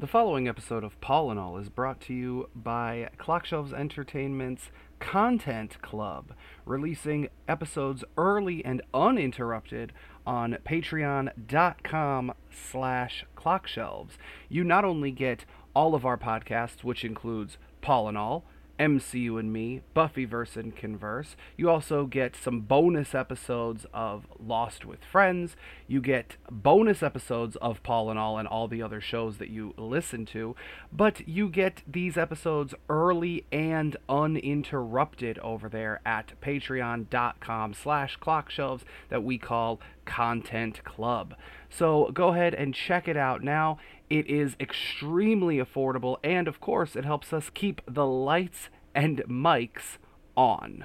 The following episode of Paul and All is brought to you by Clockshelves Entertainment's Content Club, releasing episodes early and uninterrupted on patreon.com slash clockshelves. You not only get all of our podcasts, which includes Paul and All, MCU and Me, Buffyverse and Converse. You also get some bonus episodes of Lost with Friends. You get bonus episodes of Paul and All and all the other shows that you listen to. But you get these episodes early and uninterrupted over there at patreon.com slash clockshelves that we call Content Club. So go ahead and check it out now. It is extremely affordable, and of course, it helps us keep the lights and mics on.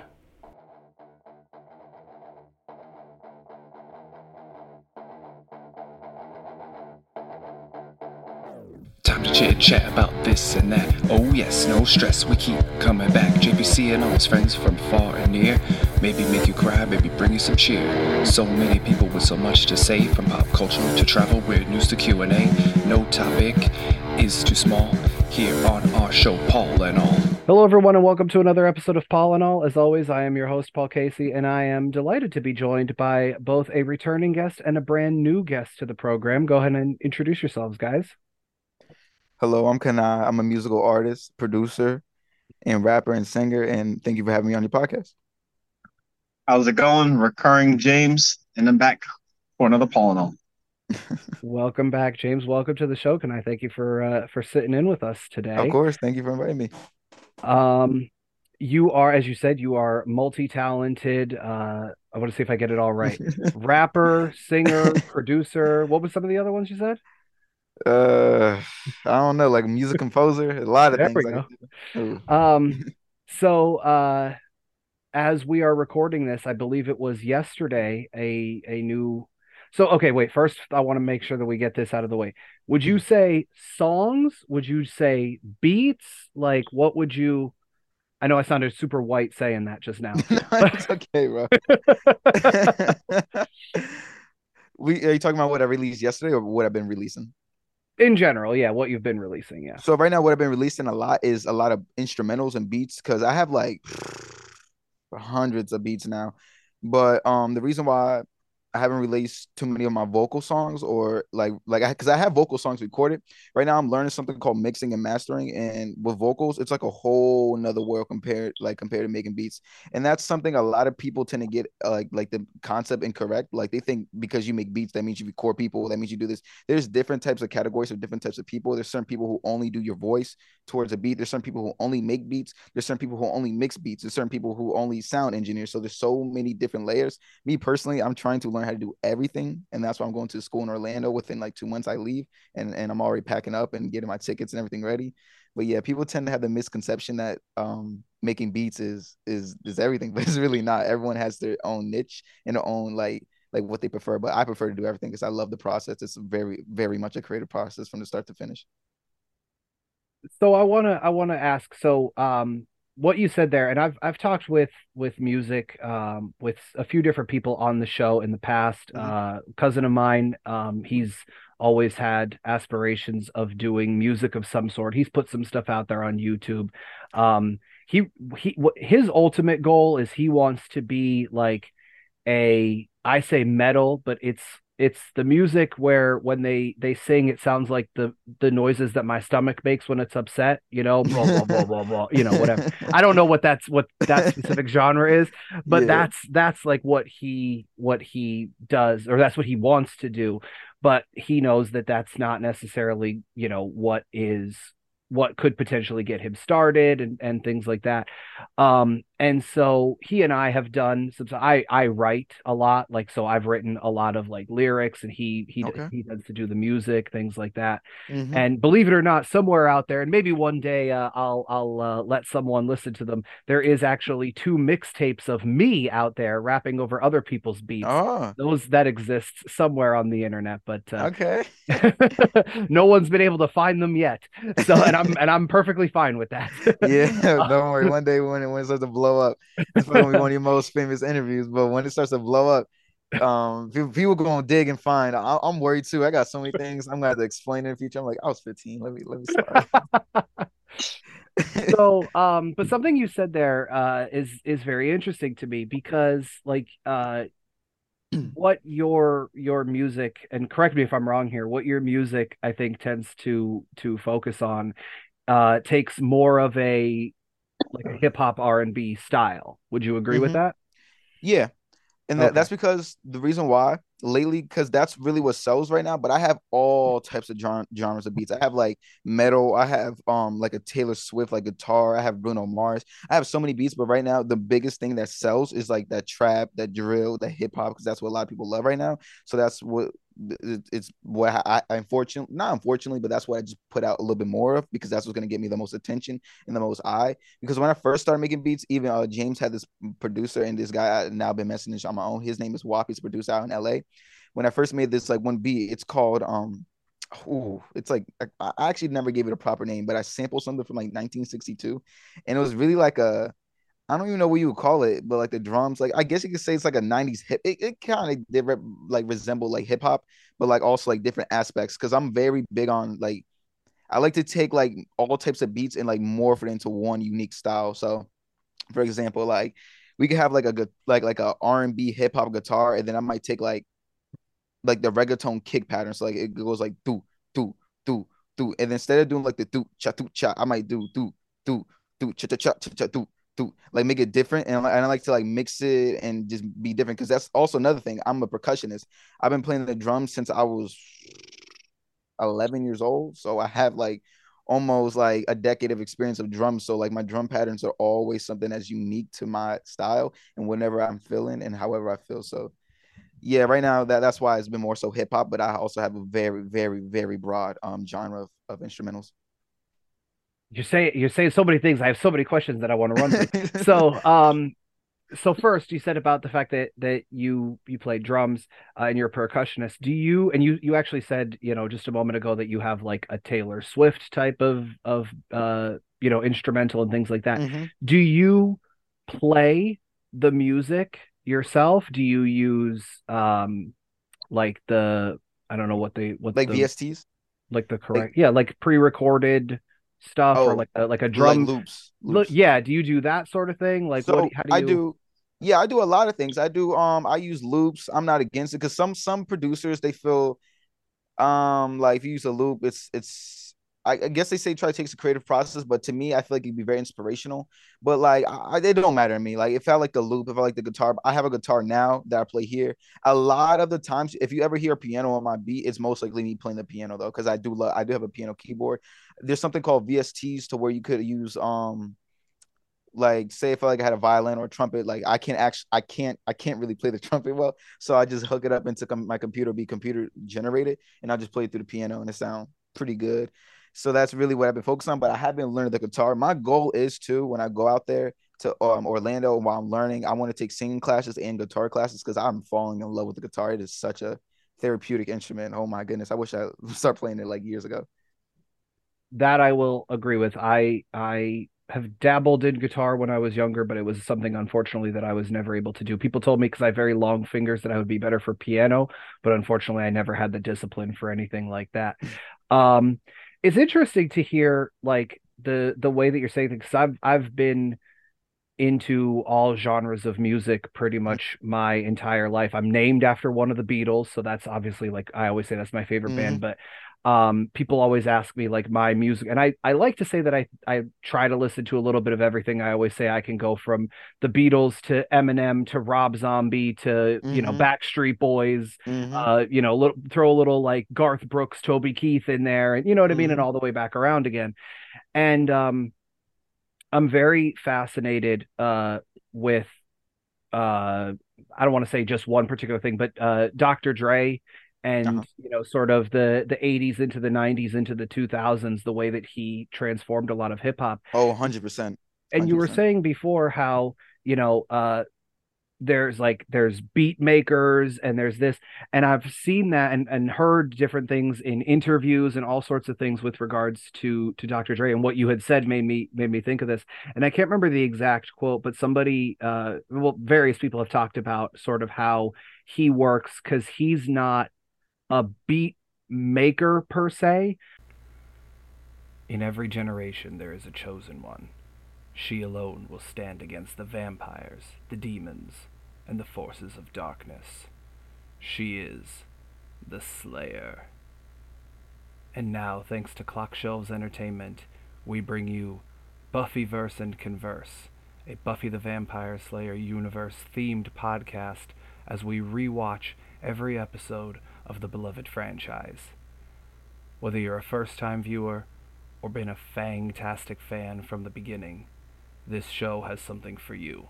Time to chit chat about this and that. Oh, yes, no stress, we keep coming back. JPC and all his friends from far and near. Maybe make you cry, maybe bring you some cheer. So many people with so much to say, from pop culture to travel, weird news to Q&A. No topic is too small. Here on our show, Paul and all. Hello, everyone, and welcome to another episode of Paul and All. As always, I am your host, Paul Casey, and I am delighted to be joined by both a returning guest and a brand new guest to the program. Go ahead and introduce yourselves, guys. Hello, I'm Ken Ai. I'm a musical artist, producer, and rapper and singer. And thank you for having me on your podcast. How's it going? Recurring James, and I'm back for another Paul and all. welcome back, James. Welcome to the show. Ken Ai thank you for uh, for sitting in with us today? Of course. Thank you for inviting me. Um, you are, as you said, you are multi-talented. Uh, I want to see if I get it all right. Rapper, singer, producer. What was some of the other ones you said? Uh, I don't know, like music composer, a lot of there things. We go. um, so uh, as we are recording this, I believe it was yesterday. A a new. So okay, wait. First, I want to make sure that we get this out of the way. Would you say songs? Would you say beats? Like, what would you? I know I sounded super white saying that just now. it's okay, bro. we are you talking about what I released yesterday or what I've been releasing? In general yeah what you've been releasing yeah. So right now what i've been releasing a lot is a lot of instrumentals and beats because i have like hundreds of beats now. But um the reason why I haven't released too many of my vocal songs or like like I because I have vocal songs recorded. Right now I'm learning something called mixing and mastering. And with vocals, it's like a whole another world compared like compared to making beats. And that's something a lot of people tend to get uh, like like the concept incorrect. Like they think because you make beats, that means you record people, that means you do this. There's different types of categories of different types of people. There's certain people who only do your voice towards a beat. There's some people who only make beats. There's certain people who only mix beats. There's certain people who only sound engineers. So there's so many different layers. Me personally, I'm trying to learn how to do everything. And that's why I'm going to school in Orlando within like two months I leave and, and I'm already packing up and getting my tickets and everything ready. But yeah, people tend to have the misconception that um making beats is is is everything, but it's really not. Everyone has their own niche and their own like like what they prefer. But I prefer to do everything because I love the process. It's very, very much a creative process from the start to finish. So I wanna I wanna ask, so um what you said there, and I've I've talked with with music um, with a few different people on the show in the past. Mm-hmm. Uh, cousin of mine, um, he's always had aspirations of doing music of some sort. He's put some stuff out there on YouTube. Um, he he his ultimate goal is he wants to be like a I say metal, but it's it's the music where when they they sing it sounds like the the noises that my stomach makes when it's upset you know blah blah blah blah blah you know whatever i don't know what that's what that specific genre is but yeah. that's that's like what he what he does or that's what he wants to do but he knows that that's not necessarily you know what is what could potentially get him started and, and things like that. Um, and so he and I have done some. I I write a lot, like so. I've written a lot of like lyrics, and he he okay. he tends to do the music, things like that. Mm-hmm. And believe it or not, somewhere out there, and maybe one day uh, I'll I'll uh, let someone listen to them. There is actually two mixtapes of me out there rapping over other people's beats. Oh. Those that exist somewhere on the internet, but uh, okay, no one's been able to find them yet. So and I'm and I'm perfectly fine with that. yeah, don't worry. One day when it when it starts to blow up, it's probably one of your most famous interviews. But when it starts to blow up, um, people, people gonna dig and find. I, am worried too. I got so many things I'm gonna have to explain in the future. I'm like, I was 15. Let me let me start. so um but something you said there uh is is very interesting to me because like uh what your your music and correct me if i'm wrong here what your music i think tends to to focus on uh takes more of a like a hip hop r&b style. Would you agree mm-hmm. with that? Yeah. And that, okay. that's because the reason why lately because that's really what sells right now but i have all types of genres of beats. I have like metal i have um like a taylor swift like guitar i have bruno mars. I have so many beats but right now the biggest thing that sells is like that trap that drill that hip-hop because that's what a lot of people love right now. So that's what it's what I, I unfortunately not unfortunately, but that's what I just put out a little bit more of because that's what's gonna get me the most attention and the most eye. Because when I first started making beats, even uh, James had this producer and this guy I now been messaging on my own. His name is Wap. He's producer out in LA. When I first made this like one beat, it's called um oh, it's like I actually never gave it a proper name, but I sampled something from like 1962, and it was really like a I don't even know what you would call it, but like the drums, like I guess you could say it's like a '90s hip. It, it kind of did re- like resemble like hip hop, but like also like different aspects. Because I'm very big on like I like to take like all types of beats and like morph it into one unique style. So, for example, like we could have like a like like a R&B hip hop guitar, and then I might take like like the reggaeton kick pattern. So like it goes like do do do do, and instead of doing like the do cha do cha, I might do do do do cha cha cha cha do to like make it different and, and I like to like mix it and just be different because that's also another thing. I'm a percussionist. I've been playing the drums since I was 11 years old, so I have like almost like a decade of experience of drums. So like my drum patterns are always something that's unique to my style and whenever I'm feeling and however I feel. So yeah, right now that that's why it's been more so hip hop, but I also have a very very very broad um genre of, of instrumentals you're saying you're saying so many things. I have so many questions that I want to run through. so, um, so first, you said about the fact that that you you play drums uh, and you're a percussionist. Do you and you you actually said you know just a moment ago that you have like a Taylor Swift type of of uh you know instrumental and things like that. Mm-hmm. Do you play the music yourself? Do you use um like the I don't know what they what like the, VSTs like the correct like, yeah like pre-recorded stuff oh, or like a, like a drum like loops, loops. yeah do you do that sort of thing? Like so what, how do you... i do yeah i do a lot of things. I do um i use loops. I'm not against it because some some producers they feel um like if you use a loop it's it's I, I guess they say try to take the creative process, but to me, I feel like it'd be very inspirational. But like, I, it don't matter to me. Like, if I like the loop, if I like the guitar, I have a guitar now that I play here. A lot of the times, if you ever hear a piano on my beat, it's most likely me playing the piano though, because I do love, I do have a piano keyboard. There's something called VSTs to where you could use um like say if I like I had a violin or a trumpet, like I can't actually I can't I can't really play the trumpet well, so I just hook it up into com- my computer, be computer generated, and I just play it through the piano, and it sound pretty good. So that's really what I've been focused on. But I have been learning the guitar. My goal is to when I go out there to um, Orlando while I'm learning, I want to take singing classes and guitar classes because I'm falling in love with the guitar. It is such a therapeutic instrument. Oh my goodness. I wish I start playing it like years ago. That I will agree with. I I have dabbled in guitar when I was younger, but it was something unfortunately that I was never able to do. People told me because I have very long fingers that I would be better for piano, but unfortunately I never had the discipline for anything like that. Um, it's interesting to hear like the the way that you're saying things. I've I've been into all genres of music pretty much my entire life. I'm named after one of the Beatles, so that's obviously like I always say that's my favorite mm-hmm. band, but um people always ask me like my music and i i like to say that i i try to listen to a little bit of everything i always say i can go from the beatles to eminem to rob zombie to mm-hmm. you know mm-hmm. backstreet boys mm-hmm. uh you know little, throw a little like garth brooks toby keith in there and you know what i mean and mm-hmm. all the way back around again and um i'm very fascinated uh with uh I don't want to say just one particular thing, but uh, Dr. Dre and uh-huh. you know sort of the the 80s into the 90s into the 2000s the way that he transformed a lot of hip hop oh 100% 100%. and you were saying before how you know uh there's like there's beat makers and there's this and i've seen that and, and heard different things in interviews and all sorts of things with regards to to dr dre and what you had said made me made me think of this and i can't remember the exact quote but somebody uh well various people have talked about sort of how he works because he's not a beat maker per se. In every generation, there is a chosen one. She alone will stand against the vampires, the demons, and the forces of darkness. She is the Slayer. And now, thanks to Clockshelves Entertainment, we bring you Buffyverse and Converse, a Buffy the Vampire Slayer universe themed podcast as we rewatch every episode of the beloved franchise. Whether you're a first time viewer or been a fantastic fan from the beginning, this show has something for you.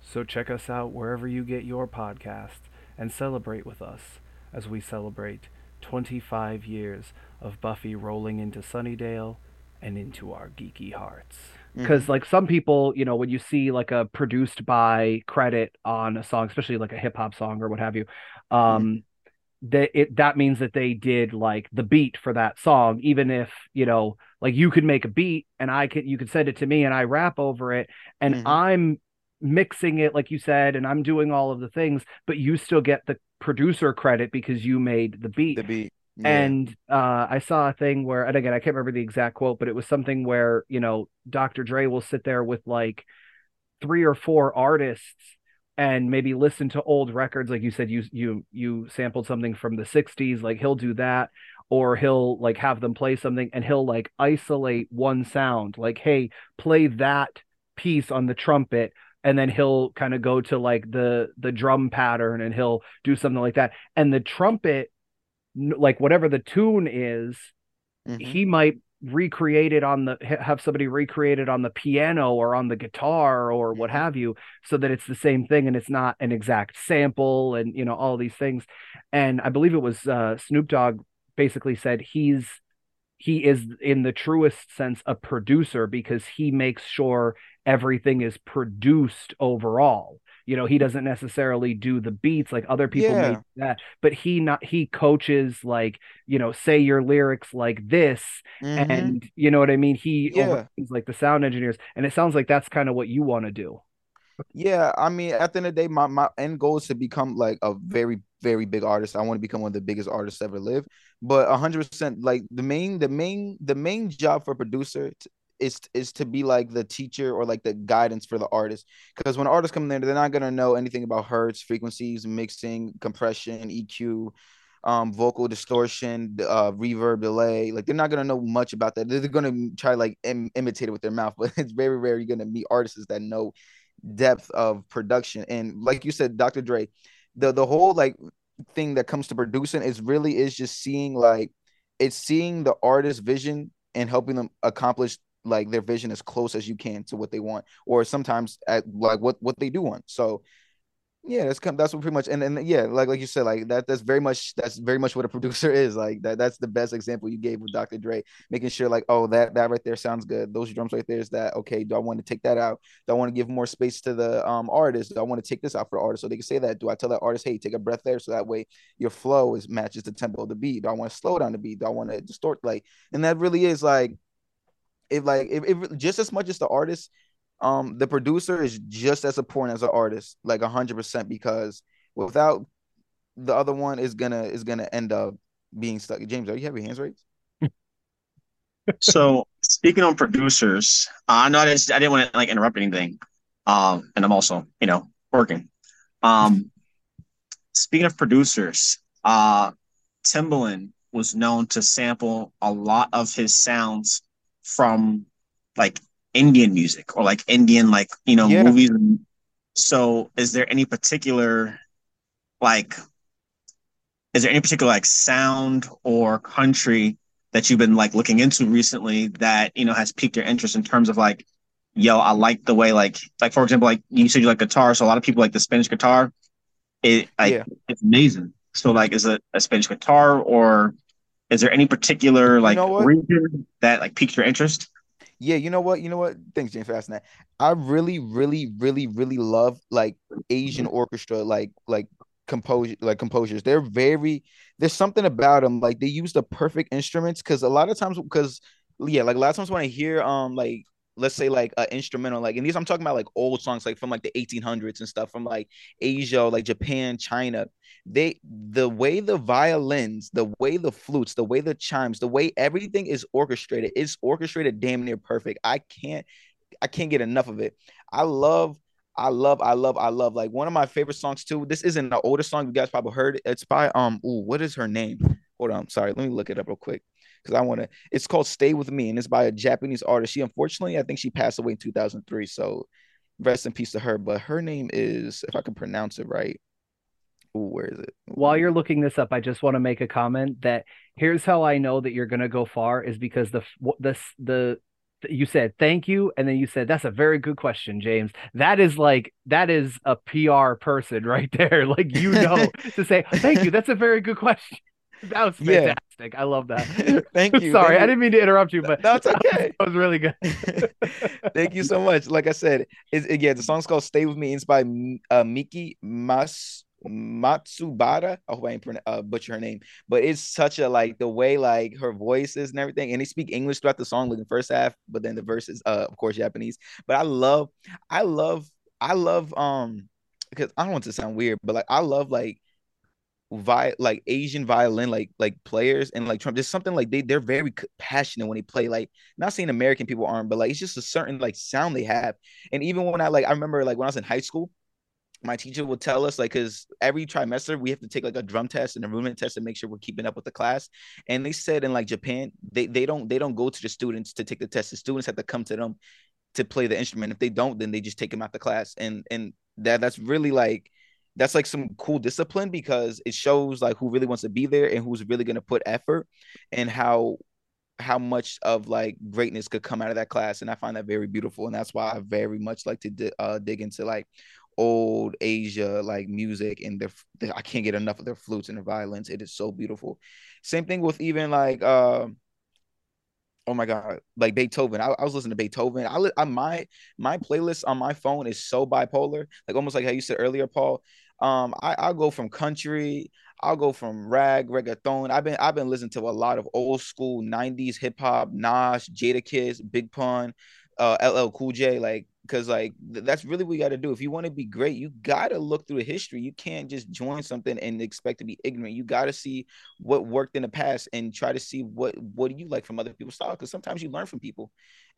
So check us out wherever you get your podcasts and celebrate with us as we celebrate 25 years of Buffy rolling into Sunnydale and into our geeky hearts. Because like some people, you know, when you see like a produced by credit on a song, especially like a hip hop song or what have you, um, that it that means that they did like the beat for that song, even if you know, like you could make a beat and I could you could send it to me and I rap over it and Mhm. I'm mixing it like you said and I'm doing all of the things, but you still get the producer credit because you made the beat. The beat. Yeah. And uh, I saw a thing where, and again, I can't remember the exact quote, but it was something where, you know, Dr. Dre will sit there with like three or four artists and maybe listen to old records. Like you said, you you you sampled something from the 60s, like he'll do that, or he'll like have them play something and he'll like isolate one sound, like, hey, play that piece on the trumpet and then he'll kind of go to like the the drum pattern and he'll do something like that and the trumpet like whatever the tune is Mhm. he might recreate it on the have somebody recreate it on the piano or on the guitar or what have you so that it's the same thing and it's not an exact sample and you know all these things. And i believe it was uh snoop dogg basically said he's he is in the truest sense a producer because he makes sure everything is produced overall you know he doesn't necessarily do the beats like other people may Yeah. do that but he not he coaches like you know say your lyrics like this Mhm. and you know what i mean he Yeah. like the sound engineers and it sounds like that's kind of what you want to do Yeah, I mean, at the end of the day, my, my end goal is to become like a very, very big artist. I want to become one of the biggest artists ever live. But a hundred percent, like the main, the main, the main job for a producer is is to be like the teacher or like the guidance for the artist. Because when artists come in, they're not gonna know anything about hertz, frequencies, mixing, compression, EQ, um, vocal distortion, uh, reverb, delay. Like they're not gonna know much about that. They're gonna try like Im- imitate it with their mouth, but it's very rare you're gonna meet artists that know depth of production. And like you said, Dr. Dre, the the whole like thing that comes to producing is really is just seeing like it's seeing the artist's vision and helping them accomplish like their vision as close as you can to what they want, or sometimes at like what what they do want. So yeah, that's that's what pretty much and and yeah, like like you said, like that that's very much that's very much what a producer is. Like that that's the best example you gave with Dr. Dre, making sure like, oh, that that right there sounds good. Those drums right there is that okay, do I want to take that out? Do I want to give more space to the um artist? Do I want to take this out for the artist so they can say that? Do I tell that artist, hey, take a breath there so that way your flow is matches the tempo of the beat? Do I want to slow down the beat? Do I want to distort like and that really is like if like if, if just as much as the artist um the producer is just as important as the artist like 100% because without the other one is gonna is gonna end up being stuck james are you have your hands raised So speaking on producers, uh, I know I didn't, I didn't want to like interrupt anything. Um, and I'm also, you know, working. Um, speaking of producers, uh, Timbaland was known to sample a lot of his sounds from like Indian music or like Indian, like, you know, Yeah. movies. So is there any particular like is there any particular like sound or country that you've been like looking into recently that you know has piqued your interest in terms of like yo i like the way like like for example like you said you like guitar so a lot of people like the spanish guitar it like Yeah. it's amazing so like is it a spanish guitar or is there any particular like know region that like piqued your interest? Yeah you know what? You know what? Thanks james for asking that. I really really really really love like asian orchestra like like composure like composers. They're very there's something about them like they use the perfect instruments because a lot of times because yeah like a lot of times when i hear um like let's say like an instrumental like and these i'm talking about like old songs like from like the 1800s and stuff from like asia like japan china they the way the violins the way the flutes the way the chimes the way everything is orchestrated it's orchestrated damn near perfect i can't i can't get enough of it i love I love, I love, I love. Like one of my favorite songs too. This isn't the oldest song you guys probably heard. it. It's by um. Ooh, what is her name? Hold on. Sorry, let me look it up real quick because I want to. It's called "Stay with Me" and it's by a Japanese artist. She unfortunately, I think she passed away in 2003. So rest in peace to her. But her name is, if I can pronounce it right. Ooh, where is it? Ooh. While you're looking this up, I just want to make a comment that here's how I know that you're gonna go far is because the the the you said thank you and then you said that's a very good question james that is like that is a pr person right there like you know to say thank you that's a very good question that was fantastic. Yeah. I love that. Thank you. Sorry, Thank I didn't mean to interrupt you, but that's okay. That was really good. Thank you so much. Like I said, it's, yeah, the song's called "Stay with Me." It's by uh, Miki Mas Matsubara. I hope I ain't uh, butcher her name, but it's such a like the way like her voice is and everything. And they speak English throughout the song, like the first half, but then the verses, uh, of course, Japanese. But I love, I love, I love, um, because I don't want to sound weird, but like I love like vi- like Asian violin like like players and like Trump. There's something like they they're very passionate when they play. Like not saying American people aren't, but like it's just a certain like sound they have. And even when I like I remember like when I was in high school, my teacher would tell us like because every trimester we have to take like a drum test and a movement test to make sure we're keeping up with the class and they said in like japan they, they don't they don't go to the students to take the test the students have to come to them to play the instrument if they don't then they just take them out the class and and that that's really like that's like some cool discipline because it shows like who really wants to be there and who's really going to put effort and how how much of like greatness could come out of that class. And i find that very beautiful. And that's why i very much like to uh, dig into like old asia like music and their, their, i can't get enough of their flutes and their violins. It is so beautiful. Same thing with even like uh oh my god like beethoven. I, I was listening to beethoven. I, I my my playlist on my phone is so bipolar. Like almost like how you said earlier paul um i i'll go from country i'll go from rag reggaeton. I've been i've been listening to a lot of old school 90s hip-hop nas jadakiss big pun uh ll cool j like because like th- that's really what you got to do. If you want to be great you got to look through the history. You can't just join something and expect to be ignorant. You got to see what worked in the past and try to see what what do you like from other people's style because sometimes you learn from people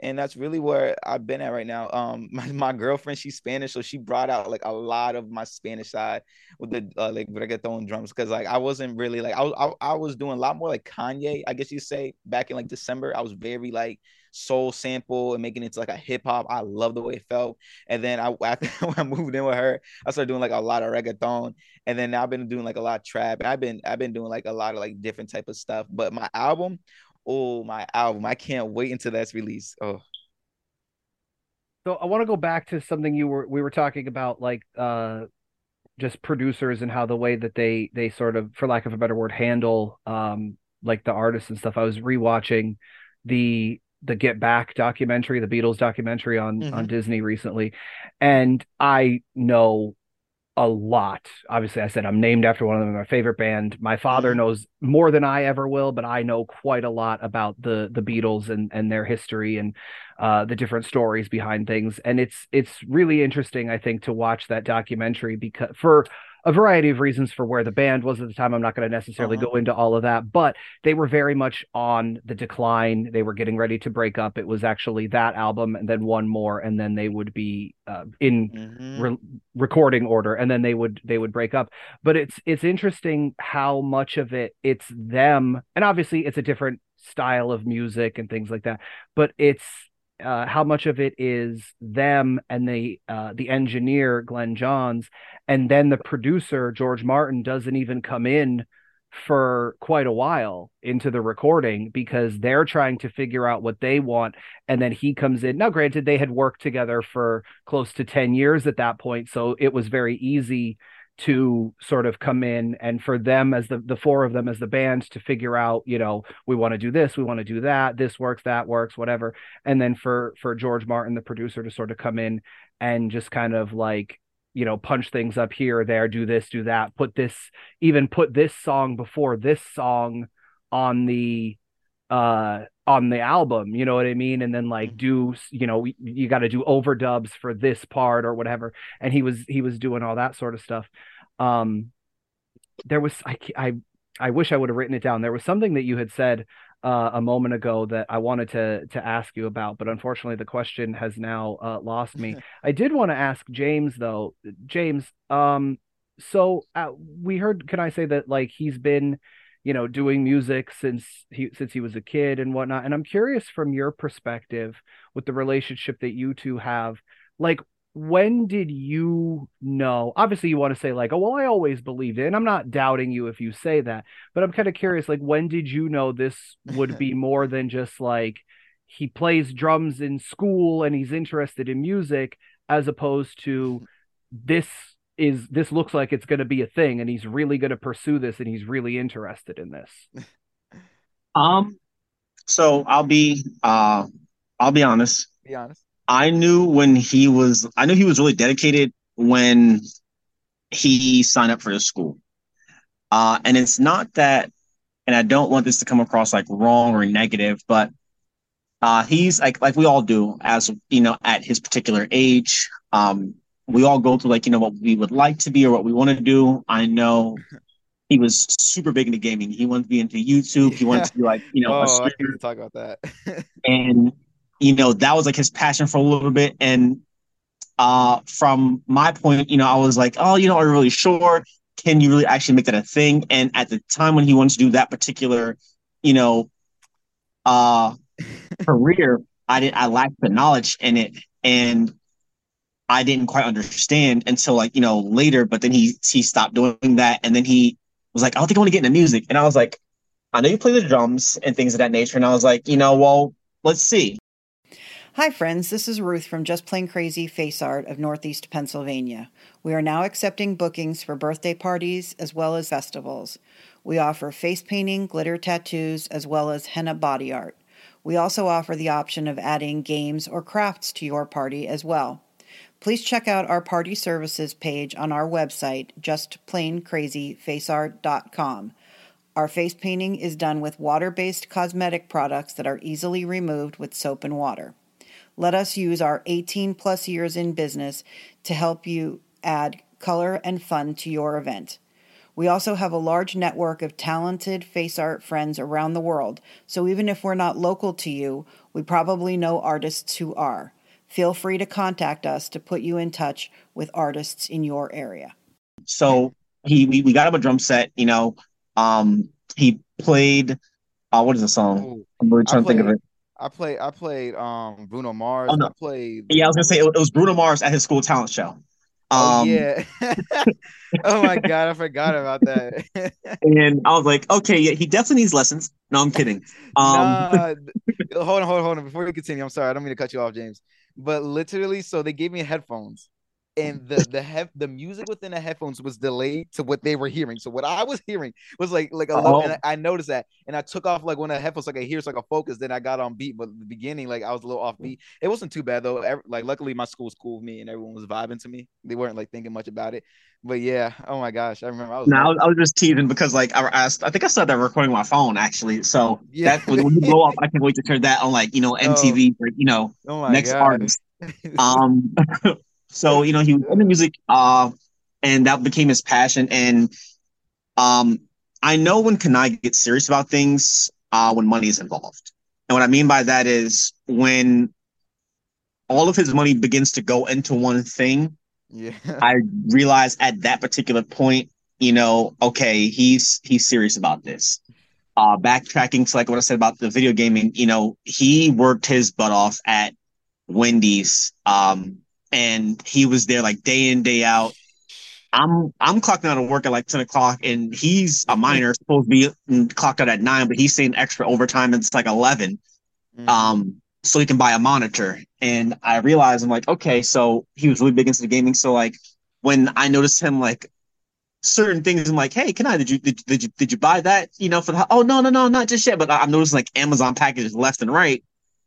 and that's really where i've been at right now um my, my girlfriend she's spanish so she brought out like a lot of my spanish side with the uh, like reggaeton drums because like i wasn't really like I, was, I, I was doing a lot more like kanye i guess you say back in like december i was very like soul sample and making it to like a hip hop. I love the way it felt. And then I after I moved in with her, I started doing like a lot of reggaeton. And then I've been doing like a lot of trap. I've been I've been doing like a lot of like different type of stuff. But my album, oh my album, I can't wait until that's released. Oh. So I want to go back to something you were we were talking about like uh just producers and how the way that they they sort of for lack of a better word handle um like the artists and stuff. I was rewatching the the Get Back documentary, the Beatles documentary on mm-hmm. on Disney recently, and I know a lot. Obviously, I said I'm named after one of them, my favorite band. My father mm-hmm. knows more than I ever will, but I know quite a lot about the the Beatles and and their history and uh, the different stories behind things. And it's it's really interesting, I think, to watch that documentary because for a variety of reasons for where the band was at the time. I'm not going to necessarily uh-huh. go into all of that, but they were very much on the decline. They were getting ready to break up. It was actually that album and then one more, and then they would be uh, in mm-hmm. re- recording order, and then they would they would break up. But it's it's interesting how much of it it's them, and obviously it's a different style of music and things like that. But it's uh, how much of it is them and the uh, the engineer Glyn Johns, and then the producer George Martin doesn't even come in for quite a while into the recording because they're trying to figure out what they want and then he comes in. Now granted they had worked together for close to 10 years at that point so it was very easy to sort of come in and for them as the the four of them as the band to figure out you know we want to do this we want to do that this works that works whatever. And then for for George Martin the producer to sort of come in and just kind of like you know punch things up here or there do this do that put this even put this song before this song on the uh on the album you know what i mean? And then like Mhm. do you know you got to do overdubs for this part or whatever. And he was he was doing all that sort of stuff um there was i i i wish i would have written it down there was something that you had said uh, a moment ago that I wanted to to ask you about, but unfortunately the question has now uh, lost me. I did want to ask James though. James, um, so uh, we heard. Can I say that like he's been, you know, doing music since he since he was a kid and whatnot. And I'm curious from your perspective with the relationship that you two have, like when did you know? Obviously, you want to say like, oh well, I always believed it, and I'm not doubting you if you say that, but I'm kind of curious, like when did you know this would be more than just like he plays drums in school and he's interested in music, as opposed to this is this looks like it's going to be a thing and he's really going to pursue this and he's really interested in this. Um, so I'll be uh I'll be honest. Be honest. I knew when he was I knew he was really dedicated when he signed up for the school. Uh and it's not that and I don't want this to come across like wrong or negative, but uh he's like like we all do as you know at his particular age. Um we all go through like you know what we would like to be or what we want to do. I know he was super big into gaming. He wanted to be into YouTube. He wanted to be like, you know, oh, I talk about that. and you know that was like his passion for a little bit. And uh from my point you know i was like oh you know are you really sure? Can you really actually make that a thing? And at the time when he wanted to do that particular you know uh career i didn't i lacked the knowledge in it. And i didn't quite understand until like you know later. But then he he stopped doing that. And then he was like i don't think i want to get into music. And i was like i know you play the drums and things of that nature. And i was like you know well let's see Hi, friends. This is Ruth from Just Plain Crazy Face Art of Northeast Pennsylvania. We are now accepting bookings for birthday parties as well as festivals. We offer face painting, glitter tattoos, as well as henna body art. We also offer the option of adding games or crafts to your party as well. Please check out our party services page on our website, justplaincrazyfaceart.com. Our face painting is done with water based cosmetic products that are easily removed with soap and water. Let us use our 18 plus years in business to help you add color and fun to your event. We also have a large network of talented face art friends around the world, so even if we're not local to you, we probably know artists who are. Feel free to contact us to put you in touch with artists in your area. So he we, we got him a drum set, you know. Um he played uh what is the song? Oh, I'm really trying to think of played- it. I played I played um Bruno Mars. Oh, no. I played Yeah, I was gonna say it, it was Bruno Mars at his school talent show. Um Oh yeah. oh my god, I forgot about that. and I was like, okay, yeah, he definitely needs lessons. No, I'm kidding. Um nah, hold on, hold on, hold on. Before we continue, I'm sorry, I don't mean to cut you off, James. But literally, so they gave me headphones, and the the hef- the music within the headphones was delayed to what they were hearing. So what I was hearing was like like a and Oh. I, I noticed that, and I took off like one of the headphones so I hear I could focus. Then I got on beat, but the beginning like I was a little off beat. It wasn't too bad though. Ev- like luckily my school was cool with me, and everyone was vibing to me. They weren't like thinking much about it. But yeah, oh my gosh, I remember I was. no, I was, I was just teasing because like I asked, I think I started that recording my phone actually. So Yeah. that when, when you blow up, I can't wait to turn that on like, you know, MTV or you know, oh next artist. Um, so you know, he was into music, uh, and that became his passion. And um, I know when Ken Ai gets serious about things, uh, when money is involved. And what I mean by that is when all of his money begins to go into one thing, yeah. I realize at that particular point, you know, okay, he's he's serious about this. Uh, backtracking to like what I said about the video gaming, you know, he worked his butt off at Wendy's, um, and he was there like day in day out. I'm I'm clocking out of work at like ten o'clock, and he's a minor, supposed to be mm, clocked out at nine, but he's saying extra overtime. And it's like eleven Mhm. um, so he can buy a monitor. And I realized I'm like, okay, so he was really big into the gaming. So like when I noticed him like certain things, I'm like, hey, can I? Did you did, did you did you buy that? You know, for the oh no no no not just yet. But I- I'm noticing like Amazon packages left and right.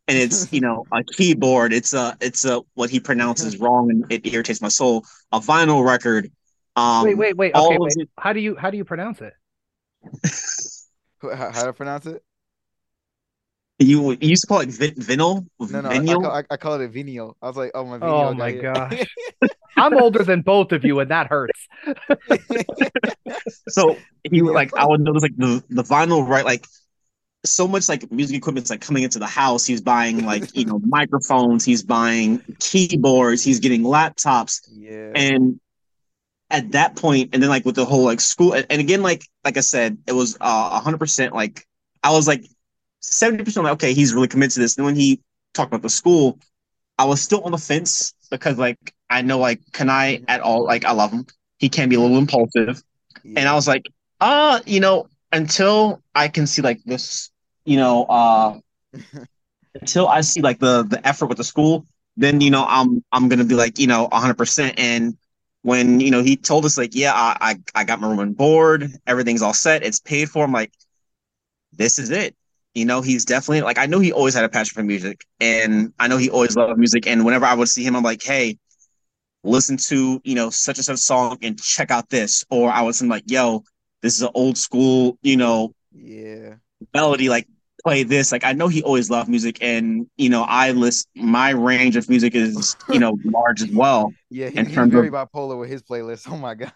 And it's you know a keyboard. It's a it's a what he pronounces wrong, and it irritates my soul. A vinyl record. Um, wait, wait, wait. all Okay, of wait. it- How do you how do you pronounce it? How, how to pronounce it? You, you used to call it vin- vinyl? No, no, I, I, Vinyl? call, I, I call it a venial. I was like, oh my Oh my got hit. I'm older than both of you, and that hurts. So he like I would notice like the the vinyl right like so much like music equipment's like coming into the house. He's buying like you know microphones. He's buying keyboards. He's getting laptops. yeah. And at that point, and then like with the whole like school, and and again like like I said, it was uh hundred percent like I was like seventy percent like okay, he's really committed to this. And when he talked about the school, I was still on the fence because like I know like can I at all like I love him. He can be a little impulsive and I was like, uh, you know, until I can see like this, you know, uh, until I see like the the effort with the school, then you know I'm I'm gonna be like you know 100. percent And when you know he told us like, yeah, I, I I got my room and board, everything's all set, it's paid for. I'm like, this is it. You know, he's definitely like I know he always had a passion for music, and I know he always loved music. And whenever I would see him, I'm like, hey, listen to you know such and such song and check out this, or I was like, yo, this is an old school, you know, yeah. melody, like play this. Like I know he always loved music, and you know, I list my range of music is you know large as well. Yeah, he, In he's terms very of- bipolar with his playlist. Oh my god.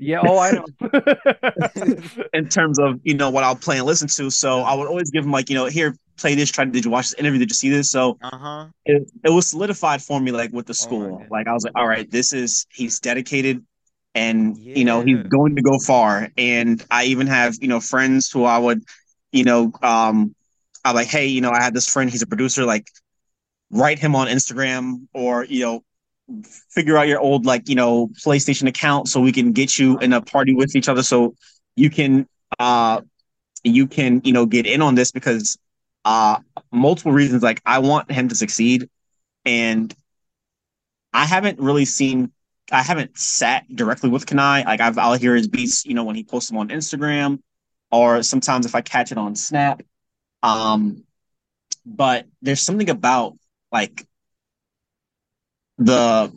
Yeah. Oh, I know. in terms of you know what I'll play and listen to. So I would always give him like you know here play this. Try to did you watch this interview? Did you see this? So Uh huh. it, it was solidified for me like with the Oh school. God. like I was like, all right, this is he's dedicated and you know he's going to go far. And I even have you know friends who I would you know um I'm like, hey, you know I have this friend. He's a producer. Like write him on Instagram or you know figure out your old like you know PlayStation account so we can get you in a party with each other so you can uh you can you know get in on this because uh multiple reasons like I want him to succeed and I haven't really seen I haven't sat directly with Ken Ai like I've I'll hear his beats you know when he posts them on Instagram or sometimes if I catch it on Snap um but there's something about like the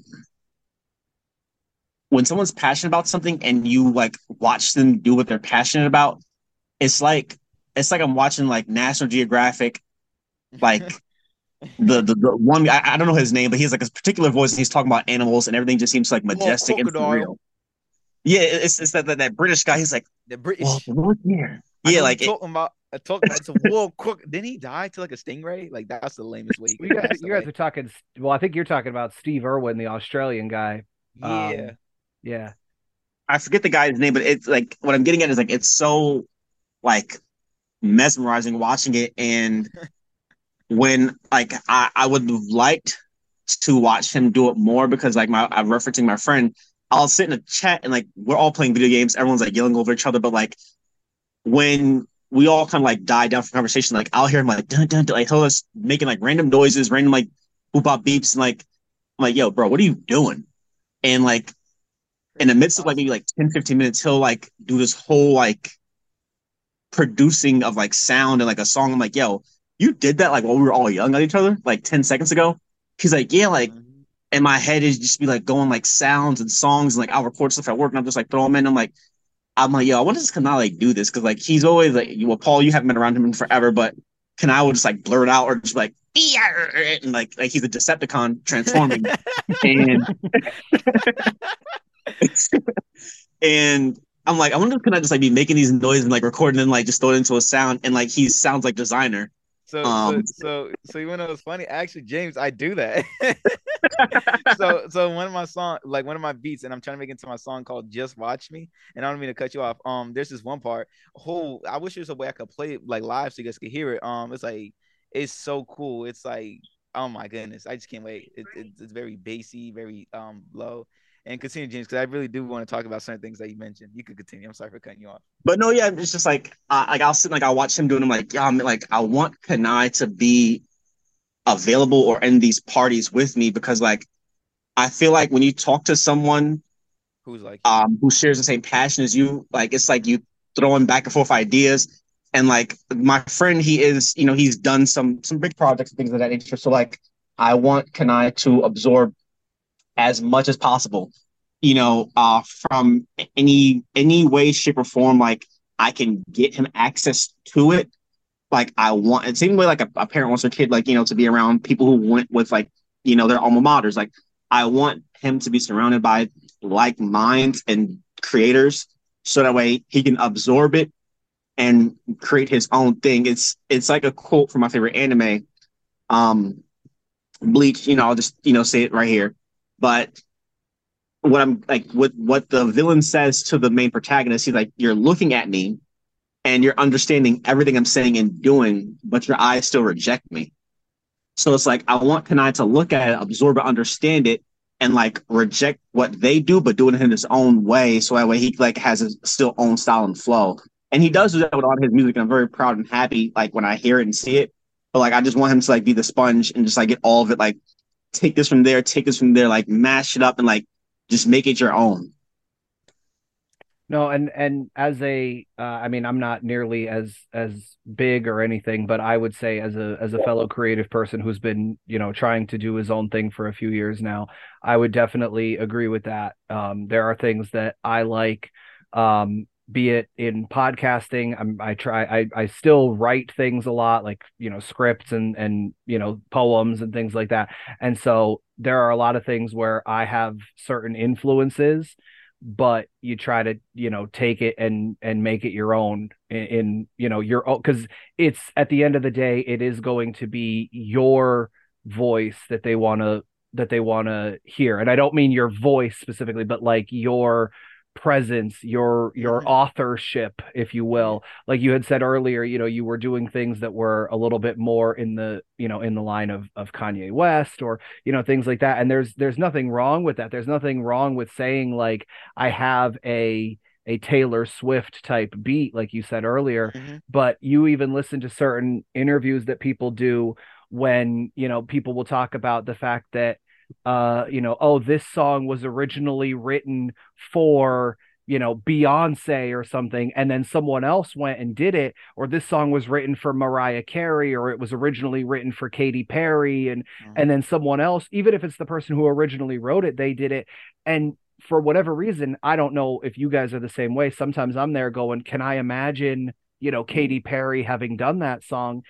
when someone's passionate about something and you like watch them do what they're passionate about, it's like it's like I'm watching like National Geographic, like the the, the one I, I don't know his name, but he has like a particular voice and he's talking about animals and everything just seems like majestic and real. Yeah, it's it's that, that that British guy. He's like, the British. well, look here. I Yeah, like it, talking about. I talk about it's a world crook. Didn't he die to like a stingray? Like that's the lamest way. he you could guys, you guys away. are talking. Well, I think you're talking about Steve Irwin, the Australian guy. Yeah. um, Yeah. I forget the guy's name, but it's like what I'm getting at is like it's so like mesmerizing watching it. And when like I, I would have liked to watch him do it more because like my I'm referencing my friend, I'll sit in a chat and like we're all playing video games, everyone's like yelling over each other, but like when we all kind of like die down for conversation, like I'll hear him like dun dun, dun like he'll just making like random noises, random like boop bop beeps, and like I'm like, yo, bro, what are you doing? And like in the midst of like maybe like 10 15 minutes he'll like do this whole like producing of like sound and like a song. I'm like yo you did that like while we were all young at each other like 10 seconds ago? He's like yeah like and my head is just be like going like sounds and songs and like i'll record stuff at work and i'm just like throw them in. I'm like i'm like yo i just kind of like do this because like he's always like well paul you haven't been around him in forever but Ken Ai would just like blurt out or just like and like like he's a decepticon transforming and and I'm like, I wonder can I just like be making these noises and like recording and like just throw it into a sound and like he sounds like designer. So, Um, so, so, so you know what's funny? Actually, James, I do that. so, so one of my song, like one of my beats, and I'm trying to make it into my song called "Just Watch Me." And I don't mean to cut you off. Um, there's this one part. Oh, I wish there's a way I could play it like live so you guys could hear it. Um, it's like it's so cool. It's like, oh my goodness, I just can't wait. It, it, it's very bassy, very um low. And continue, James, because I really do want to talk about certain things that you mentioned. You could continue. I'm sorry for cutting you off. But no, yeah, it's just like uh, like I'll sit like I'll watch him doing. I'm like, yeah, I'm like I want Ken Ai to be available or in these parties with me because like I feel like when you talk to someone Who's like, um who shares the same passion as you, like it's like you throwing back and forth ideas. And like my friend, he is, you know, he's done some some big projects and things of that nature. So like I want Ken Ai to absorb as much as possible, you know, uh from any any way, shape, or form, like I can get him access to it. like I want it same way like a, a parent wants their kid like you know to be around people who went with like you know their alma maters. Like I want him to be surrounded by like minds and creators so that way he can absorb it and create his own thing. It's it's like a quote from my favorite anime, um, Bleach. You know, I'll just you know say it right here. But what I'm like, what what the villain says to the main protagonist, he's like, "You're looking at me, and you're understanding everything I'm saying and doing, but your eyes still reject me." So it's like I want Ken Ai to look at it, absorb it, understand it, and like reject what they do, but do it in his own way. So that way he like has his still own style and flow. And he does do that with all his music. And I'm very proud and happy like when I hear it and see it. But like I just want him to like be the sponge and just like get all of it, like take this from there, take this from there, like mash it up and like just make it your own. No, and and as a, uh, I mean, I'm not nearly as as big or anything, but I would say as a as a fellow creative person who's been, you know, trying to do his own thing for a few years now, I would definitely agree with that. Um, there are things that I like, um, be it in podcasting. I'm, I try, I I still write things a lot, like you know, scripts and and you know, poems and things like that. And so there are a lot of things where I have certain influences but you try to you know take it and and make it your own in, in you know your own because it's at the end of the day it is going to be your voice that they want to that they want to hear and i don't mean your voice specifically but like your presence your your mm-hmm. authorship if you will. Like you had said earlier you know you were doing things that were a little bit more in the you know in the line of of Kanye West or you know things like that. And there's there's nothing wrong with that. There's nothing wrong with saying like I have a a Taylor Swift type beat like you said earlier. Mm-hmm. but you even listen to certain interviews that people do when you know people will talk about the fact that uh, you know, oh, this song was originally written for you know Beyonce or something and then someone else went and did it or this song was written for Mariah Carey or it was originally written for Katy Perry and mm-hmm. and then someone else even if it's the person who originally wrote it they did it. And for whatever reason I don't know if you guys are the same way sometimes I'm there going can I imagine you know Katy Perry having done that song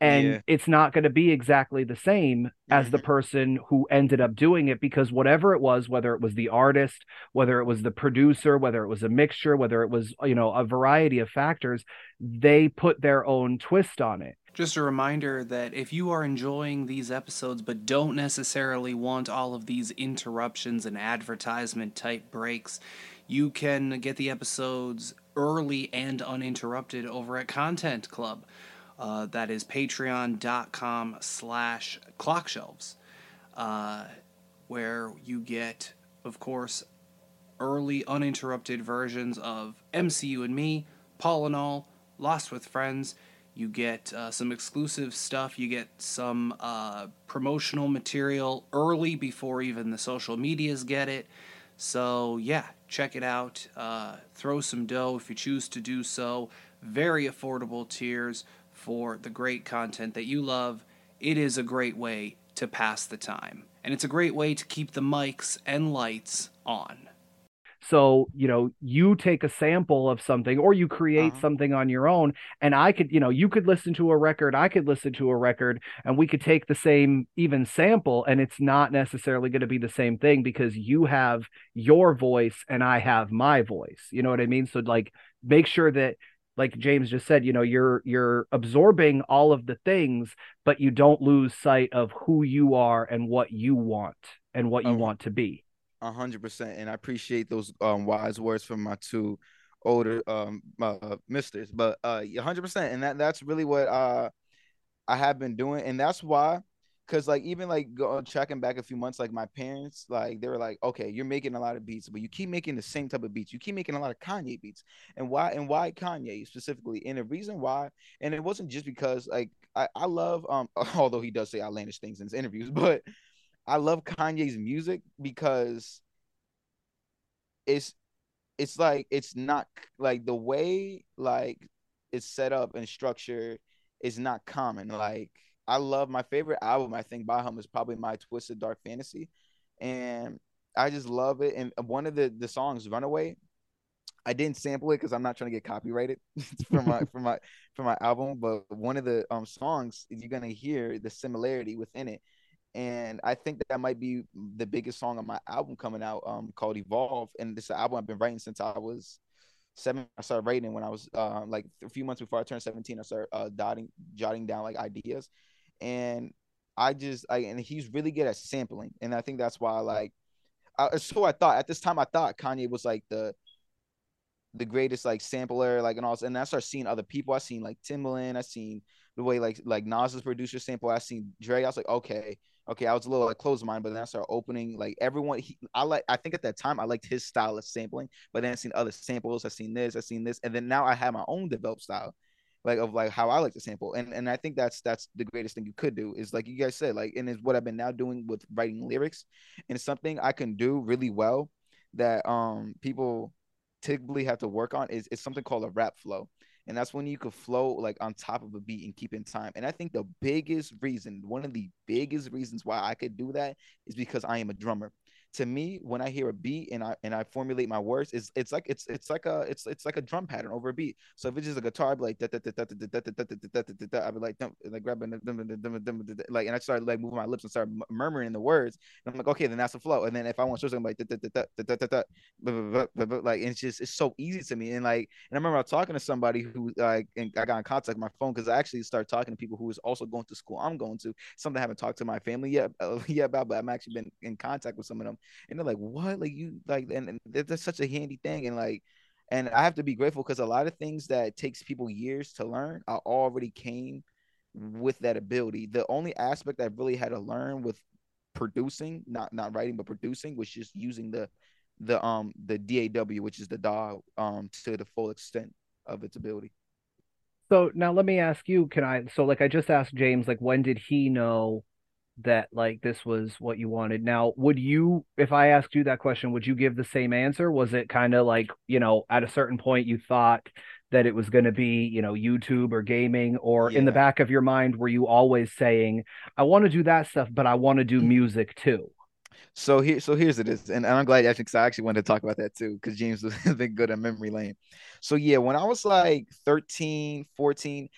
and yeah. it's not going to be exactly the same as the person who ended up doing it because whatever it was whether it was the artist whether it was the producer whether it was a mixture whether it was you know a variety of factors they put their own twist on it. Just a reminder that if you are enjoying these episodes but don't necessarily want all of these interruptions and advertisement type breaks you can get the episodes early and uninterrupted over at content club uh, that is patreon.com slash clockshelves, uh, where you get, of course, early uninterrupted versions of MCU and Me, Paul and All, Lost with Friends. You get uh, some exclusive stuff. You get some uh, promotional material early before even the social medias get it. So, yeah, check it out. Uh, throw some dough if you choose to do so. Very affordable tiers for the great content that you love, it is a great way to pass the time. And it's a great way to keep the mics and lights on. So, you know, you take a sample of something or you create uh-huh. something on your own. And I could, you know, you could listen to a record, I could listen to a record, and we could take the same even sample, and it's not necessarily going to be the same thing because you have your voice and I have my voice. You know what I mean? So, like, make sure that like James just said, you know, you're you're absorbing all of the things, but you don't lose sight of who you are and what you want and what you want to be. A hundred percent, and I appreciate those um, wise words from my two older um uh, misters. But uh, hundred percent, and that that's really what uh I have been doing, and that's why Cause like even like go, checking back a few months, like my parents, like they were like, okay, you're making a lot of beats, but you keep making the same type of beats. You keep making a lot of Kanye beats, and why? And why Kanye specifically? And the reason why, and it wasn't just because like I, I love um although he does say outlandish things in his interviews, but I love Kanye's music because it's it's like it's not like the way like it's set up and structured is not common. Like I love my favorite album. I think by is probably my Twisted Dark Fantasy, and I just love it. And one of the the songs, Runaway, I didn't sample it because I'm not trying to get copyrighted for my for my for my album. But one of the um songs you're gonna hear the similarity within it, and I think that, that might be the biggest song on my album coming out, um, called Evolve. And this album I've been writing since I was seven. I started writing when I was uh, like a few months before I turned 17. I started uh, dotting, jotting down like ideas, and I just I and he's really good at sampling, and I think that's why like. I, so I thought at this time I thought Kanye was like the the greatest like sampler, like and all. And I started seeing other people. I seen like Timbaland. I seen the way like like Nas's producer sample. I seen Dre. I was like, okay, okay. I was a little like closed mind, but then I started opening like everyone. He, I like. I think at that time I liked his style of sampling, but then I seen other samples. I seen this. I seen this, and then now I have my own developed style like of like how I like to sample. And and I think that's that's the greatest thing you could do is like you guys said, like, and it's what I've been now doing with writing lyrics. And something I can do really well that um people typically have to work on is, it's something called a rap flow. And that's when you could flow like on top of a beat and keep in time. And I think the biggest reason, one of the biggest reasons why I could do that is because I am a drummer to me when i hear a beat and i and i formulate my words it's it's like it's it's like a it's it's like a drum pattern over a beat so if it's just a guitar i'd be like i'd be like like grabbing like and i started like moving my lips and start murmuring the words and i'm like okay then that's the flow and then if i want to i'm like like it's just it's so easy to me and like and i remember i was talking to somebody who like and i got in contact with my phone because i actually started talking to people who was also going to school i'm going to something i haven't talked to my family yet yet about but i'm actually been in contact with some of them and they're like, "What? Like you like?" And, and that's such a handy thing, and like, and I have to be grateful because a lot of things that takes people years to learn, I already came with that ability. The only aspect I really had to learn with producing, not not writing, but producing, was just using the the um the DAW, which is the DAW, um to the full extent of its ability. So now let me ask you, can I so like I just asked James, like when did he know that like this was what you wanted. Now, would you, if I asked you that question, would you give the same answer? Was it kind of like, you know, at a certain point you thought that it was going to be, you know, YouTube or gaming, or yeah. in the back of your mind, were you always saying, I want to do that stuff, but I want to do mm-hmm. music too? So here, so here's it is, and, and I'm glad actually, because I actually wanted to talk about that too, because James was been good at memory lane. So yeah, when I was like 13, 14,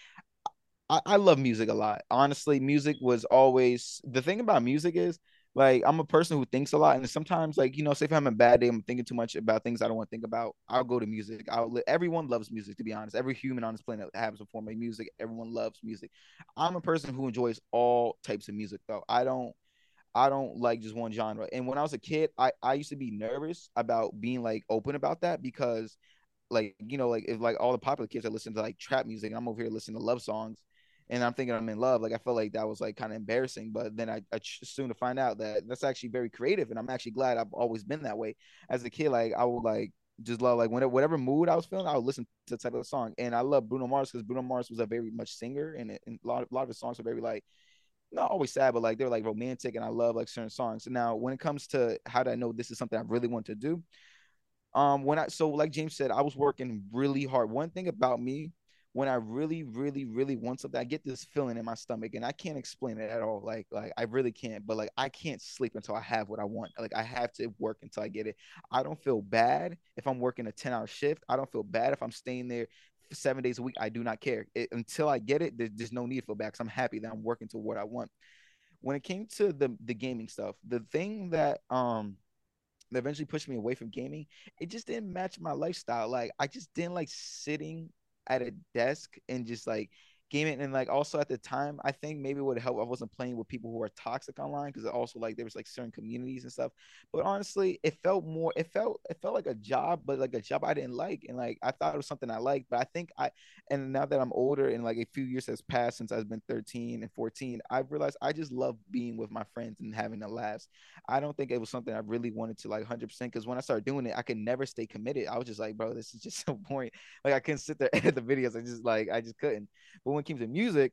I, love music a lot. Honestly, music was always the thing about music is like I'm a person who thinks a lot, and sometimes like you know, say if I'm having a bad day, I'm thinking too much about things I don't want to think about. I'll go to music. I'll everyone loves music. To be honest, every human on this planet has a form of music. Everyone loves music. I'm a person who enjoys all types of music, though. I don't. I don't like just one genre. And when I was a kid, I, I used to be nervous about being like open about that because like you know like if like all the popular kids are listening to like trap music and I'm over here listening to love songs and I'm thinking I'm in love. Like I felt like that was like kind of embarrassing, but then I, I soon to find out that that's actually very creative, and I'm actually glad I've always been that way. As a kid, like I would like just love like whenever whatever mood I was feeling, I would listen to type of song, and I love Bruno Mars because Bruno Mars was a very much singer, and, it, and a lot of, a lot of his songs were very like not always sad, but like they were like romantic, and I love like certain songs. Now, when it comes to how do I know this is something I really want to do, um, when I so like James said, I was working really hard. One thing about me when I really, really, really want something, I get this feeling in my stomach, and I can't explain it at all. Like, like I really can't. But like, I can't sleep until I have what I want. Like, I have to work until I get it. I don't feel bad if I'm working a ten hour shift. I don't feel bad if I'm staying there seven days a week. I do not care it, until I get it. There's, there's no need to feel bad because I'm happy that I'm working to what I want. When it came to the the gaming stuff, the thing that um that eventually pushed me away from gaming, it just didn't match my lifestyle. Like I just didn't like sitting at a desk and just like gaming and like also at the time i think maybe it would help i wasn't playing with people who are toxic online because also like there was like certain communities and stuff. But honestly it felt more it felt it felt like a job but like a job i didn't like and like i thought it was something i liked but i think i and now that i'm older and like a few years has passed since i've been 13 and 14 i've realized i just love being with my friends and having a laugh i don't think it was something i really wanted to like 100% because when i started doing it i could never stay committed. I was just like bro this is just so boring. Like i couldn't sit there edit the videos i just like i just couldn't. But when it came to music,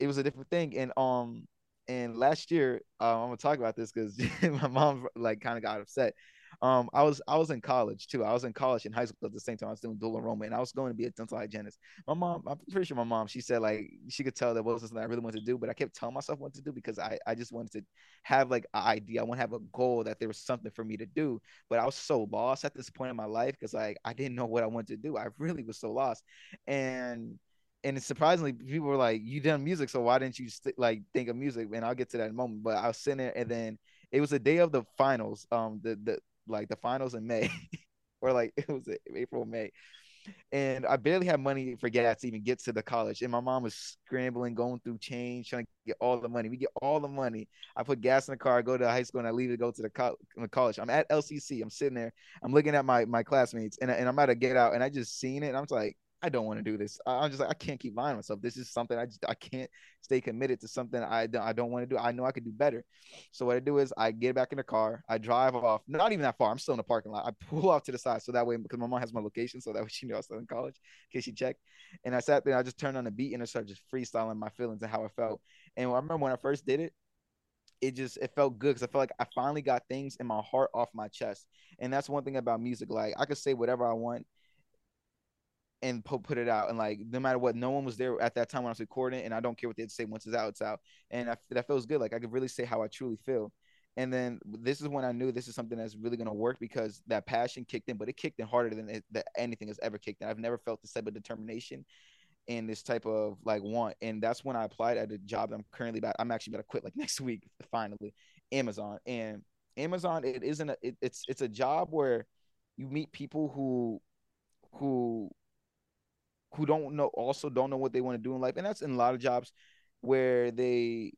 it was a different thing. And um, and last year, uh, I'm gonna talk about this because my mom like kind of got upset. um, I was I was in college too. I was in college in high school at the same time. I was doing dual enrollment, and I was going to be a dental hygienist. My mom, I'm pretty sure my mom, she said like she could tell that wasn't something I really wanted to do, but I kept telling myself what to do because I I just wanted to have like an idea. I want to have a goal that there was something for me to do. But I was so lost at this point in my life because like I didn't know what I wanted to do. I really was so lost, and and surprisingly, people were like, "You done music, so why didn't you st- like think of music?" And I'll get to that in a moment. But I was sitting there, and then it was the day of the finals, um, the the like the finals in May, or like it was April, May, and I barely had money for gas to even get to the college. And my mom was scrambling, going through change, trying to get all the money. We get all the money. I put gas in the car, go to high school, and I leave to go to the, co- the college. I'm at LCC. I'm sitting there. I'm looking at my my classmates, and, and I'm about to get out, and I just seen it. And I'm like, I don't want to do this. I'm just like, I can't keep lying myself. This is something I just I can't stay committed to something I don't I don't want to do. I know I could do better. So what I do is I get back in the car, I drive off, not even that far. I'm still in the parking lot. I pull off to the side so that way because my mom has my location, so that way she knew I was still in college in case she checked. And I sat there, I just turned on the beat and I started just freestyling my feelings and how I felt. And I remember when I first did it, it just it felt good because I felt like I finally got things in my heart off my chest. And that's one thing about music. Like I could say whatever I want and put it out and like no matter what no one was there at that time when i was recording and i don't care what they say once it's out it's out. And I, that feels good like i could really say how i truly feel. And then this is when i knew this is something that's really going to work because that passion kicked in but it kicked in harder than it, that anything has ever kicked in. I've never felt this type of determination and this type of like want. And that's when i applied at a job that i'm currently about i'm actually about to quit like next week finally amazon. And amazon it isn't a, it, it's it's a job where you meet people who who who don't know also don't know what they want to do in life and that's in a lot of jobs where they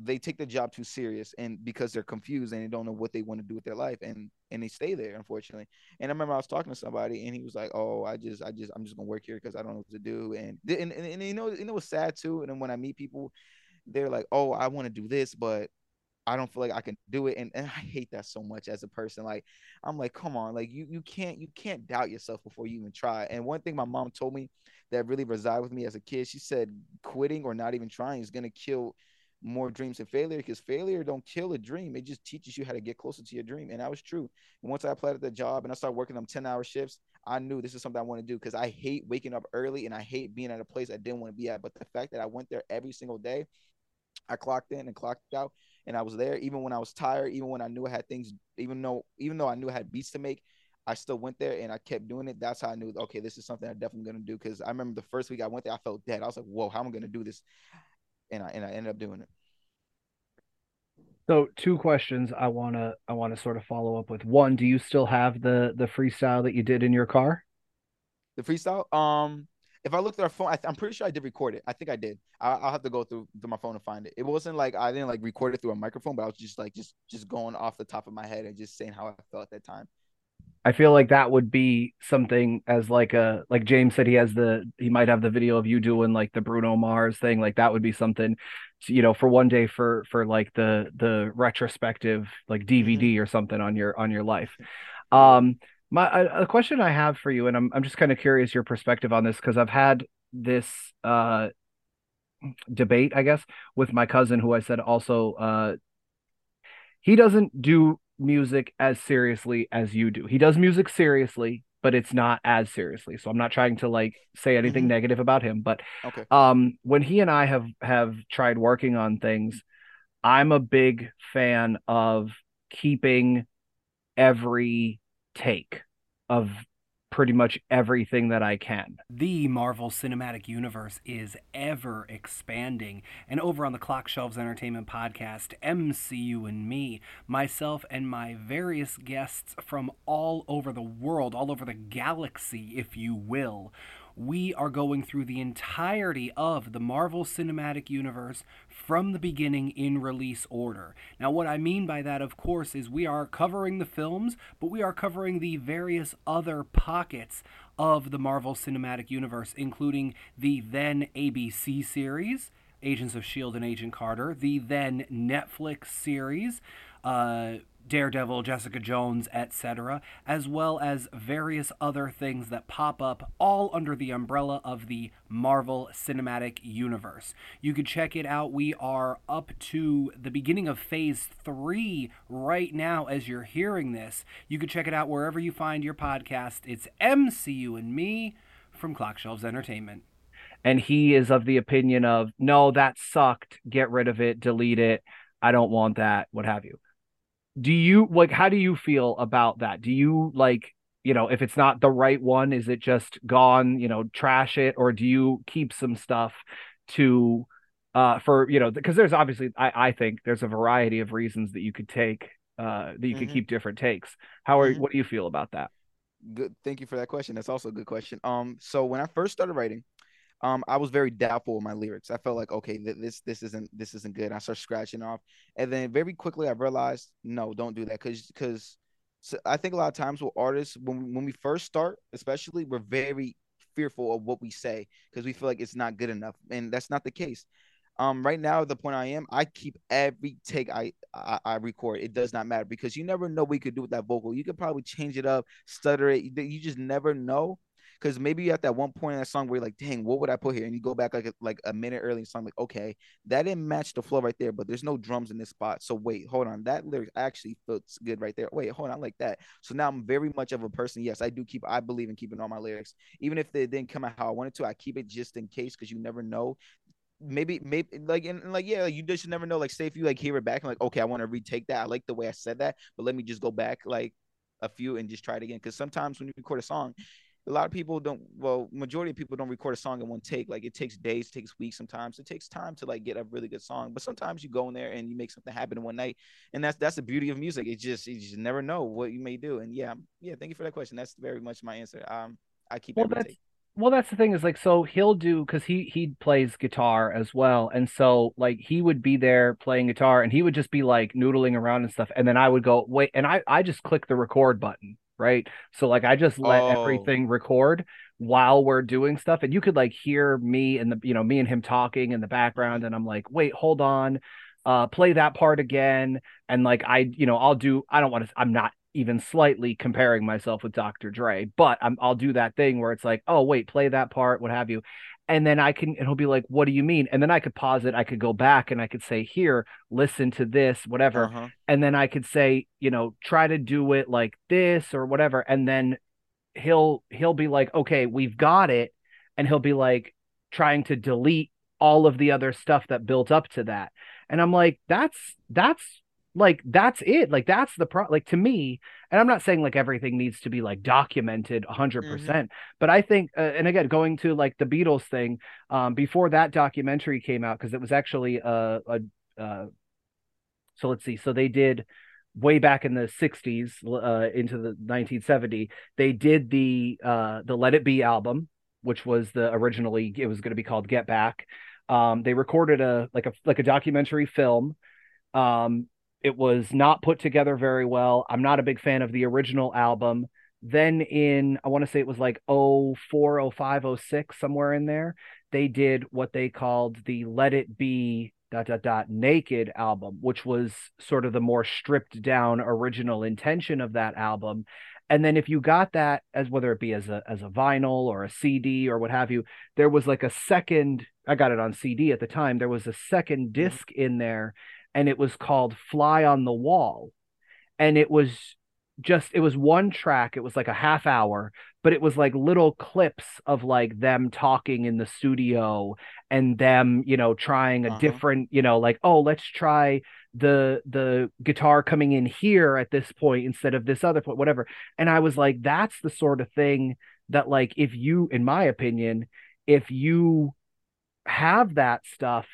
they take the job too serious and because they're confused and they don't know what they want to do with their life and and they stay there unfortunately. And i remember i was talking to somebody and he was like oh i just i just i'm just gonna work here because i don't know what to do. And and, and, and you know you know it's sad too? And then when i meet people they're like oh i want to do this but I don't feel like I can do it. And, and I hate that so much as a person. Like, I'm like, come on, like you you can't you can't doubt yourself before you even try. And one thing my mom told me that really resided with me as a kid, she said quitting or not even trying is gonna kill more dreams than failure because failure don't kill a dream. It just teaches you how to get closer to your dream. And that was true. And once I applied at the job and I started working them 10 hour shifts, I knew this is something I want to do because I hate waking up early and I hate being at a place I didn't want to be at. But the fact that I went there every single day, I clocked in and clocked out and I was there even when I was tired, even when I knew I had things, even though even though I knew I had beats to make, I still went there and I kept doing it. That's how I knew, okay, this is something I'm definitely gonna do. Because I remember the first week I went there, I felt dead. I was like, whoa, how am I gonna do this? And I and I ended up doing it. So two questions I wanna I wanna sort of follow up with. One, do you still have the the freestyle that you did in your car? The freestyle, um, if I look through our phone, I am pretty sure I did record it. I think I did. I, will have to go through, through my phone and find it. It wasn't like I didn't like record it through a microphone, but I was just like just just going off the top of my head and just saying how I felt at that time. I feel like that would be something as like a like James said he has the he might have the video of you doing like the Bruno Mars thing like that would be something you know for one day for for like the the retrospective like DVD mm-hmm. or something on your on your life. Um my a, question I have for you, and I'm I'm just kind of curious your perspective on this because I've had this uh debate, I guess, with my cousin who I said also uh he doesn't do music as seriously as you do. He does music seriously, but it's not as seriously. So I'm not trying to like say anything mm-hmm. negative about him, but okay. um when he and I have have tried working on things, I'm a big fan of keeping every take of pretty much everything that I can. The Marvel Cinematic Universe is ever expanding. And over on the Clock Shelves Entertainment Podcast, MCU and me, myself and my various guests from all over the world, all over the galaxy, if you will, we are going through the entirety of the Marvel Cinematic Universe from the beginning in release order. Now, what I mean by that, of course, is we are covering the films, but we are covering the various other pockets of the Marvel Cinematic Universe, including the then ABC series. Agents of S.H.I.E.L.D. and Agent Carter, the then Netflix series, uh, Daredevil, Jessica Jones, etc., as well as various other things that pop up all under the umbrella of the Marvel Cinematic Universe. You can check it out. We are up to the beginning of phase three right now as you're hearing this. You can check it out wherever you find your podcast. It's MCU and me from Clockshelves Entertainment. And he is of the opinion of, no, that sucked. Get rid of it, delete it. I don't want that, what have you do you like how do you feel about that? Do you like you know if it's not the right one is it just gone you know trash it? Or do you keep some stuff to uh for you know because there's obviously i i think there's a variety of reasons that you could take uh that you mm-hmm. could keep different takes. How are mm-hmm. what do you feel about that? Good thank you for that question. That's also a good question. Um so when i first started writing um, I was very doubtful with my lyrics. I felt like, okay, th- this this isn't this isn't good. I started scratching off, and then very quickly I realized, no, don't do that, because because so I think a lot of times with artists, when when we first start, especially, we're very fearful of what we say because we feel like it's not good enough, and that's not the case. Um, right now, the point I am, I keep every take I, I, I record. It does not matter because you never know what you could do with that vocal. You could probably change it up, stutter it. You just never know because maybe you at that one point in that song where you're like, dang, what would I put here? And you go back like a, like a minute early in the song, like, okay, that didn't match the flow right there, but there's no drums in this spot. So wait, hold on, that lyric actually feels good right there. Wait, hold on, I like that. So now I'm very much of a person. Yes, I do keep, I believe in keeping all my lyrics, even if they didn't come out how I wanted to. I keep it just in case because you never know maybe maybe like and, like yeah like you just never know like say if you like hear it back and like okay i want to retake that i like the way i said that but let me just go back like a few and just try it again because sometimes when you record a song a lot of people don't well majority of people don't record a song in one take like it takes days takes weeks sometimes it takes time to like get a really good song but sometimes you go in there and you make something happen in one night and that's that's the beauty of music it just you just never know what you may do and yeah yeah thank you for that question that's very much my answer um i keep well, that's, well that's the thing is like so he'll do because he he plays guitar as well and so like he would be there playing guitar and he would just be like noodling around and stuff and then i would go wait and i i just click the record button right? So like I just let oh. everything record while we're doing stuff and you could like hear me and the you know me and him talking in the background and I'm like, "Wait, hold on. Uh play that part again." And like I, you know, I'll do I don't want to I'm not even slightly comparing myself with Dr. Dre, but I'm, I'll do that thing where it's like, oh wait, play that part, what have you, and then I can, and he'll be like, "What do you mean?" And then I could pause it. I could go back and I could say, "Here, listen to this, whatever," uh-huh. and then I could say, you know, try to do it like this or whatever, and then he'll he'll be like, "Okay, we've got it," and he'll be like trying to delete all of the other stuff that built up to that, and I'm like, "That's that's like that's it like that's the pro like to me and i'm not saying like everything needs to be like documented 100% mm-hmm. but i think uh, and again going to like the beatles thing um before that documentary came out because it was actually a, a uh so let's see so they did way back in the 60s uh into the 1970 they did the uh the let it be album which was the originally it was going to be called get back um they recorded a like a like a documentary film um it was not put together very well. I'm not a big fan of the original album. Then in I want to say it was like 04, 05, 06, somewhere in there, they did what they called the Let It Be dot dot dot naked album, which was sort of the more stripped down original intention of that album. And then if you got that as whether it be as a as a vinyl or a CD or what have you, there was like a second I got it on CD at the time. There was a second mm-hmm. disc in there and it was called Fly on the Wall. And it was just it was one track it was like a half hour but it was like little clips of like them talking in the studio and them you know trying a uh-huh. different you know like oh let's try the the guitar coming in here at this point instead of this other point whatever and i was like that's the sort of thing that like if you in my opinion if you have that stuff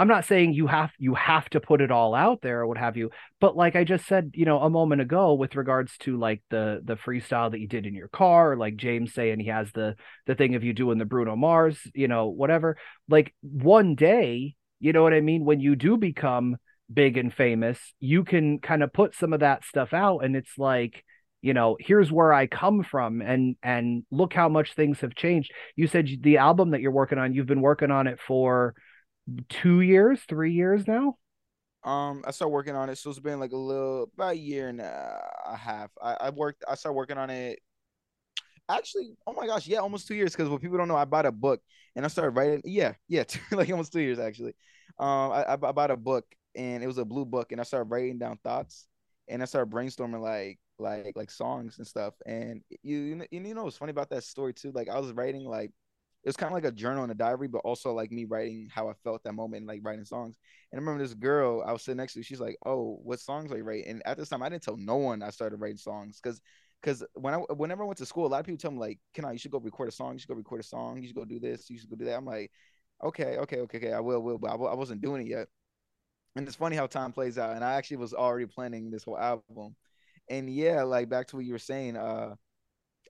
I'm not saying you have you have to put it all out there or what have you, but like I just said, you know, a moment ago with regards to like the the freestyle that you did in your car, like James saying he has the the thing of you doing the Bruno Mars, you know, whatever. Like one day, you know what I mean, when you do become big and famous, you can kind of put some of that stuff out and it's like you know here's where i come from and and look how much things have changed you said the album that you're working on you've been working on it for two years, three years now. Um, I started working on it, so it's been like a little about a year and a half. I, I worked. I started working on it. Actually, oh my gosh, yeah, almost two years. Because what people don't know, I bought a book and I started writing. Yeah, yeah, like almost two years actually. Um, I, I bought a book and it was a blue book, and I started writing down thoughts, and I started brainstorming like like like songs and stuff. And you you know what's funny about that story too? Like I was writing like it was kind of like a journal and a diary, but also like me writing how I felt that moment, and, like writing songs. And I remember this girl I was sitting next to. She's like, "Oh, what songs are you writing?" And at this time, I didn't tell no one I started writing songs because because when I whenever I went to school, a lot of people tell me like, "Ken Ai? You should go record a song. You should go record a song. You should go do this. You should go do that." I'm like, "Okay, okay, okay, okay. I will, will." But I, I wasn't doing it yet. And it's funny how time plays out. And I actually was already planning this whole album. And yeah, like back to what you were saying, uh,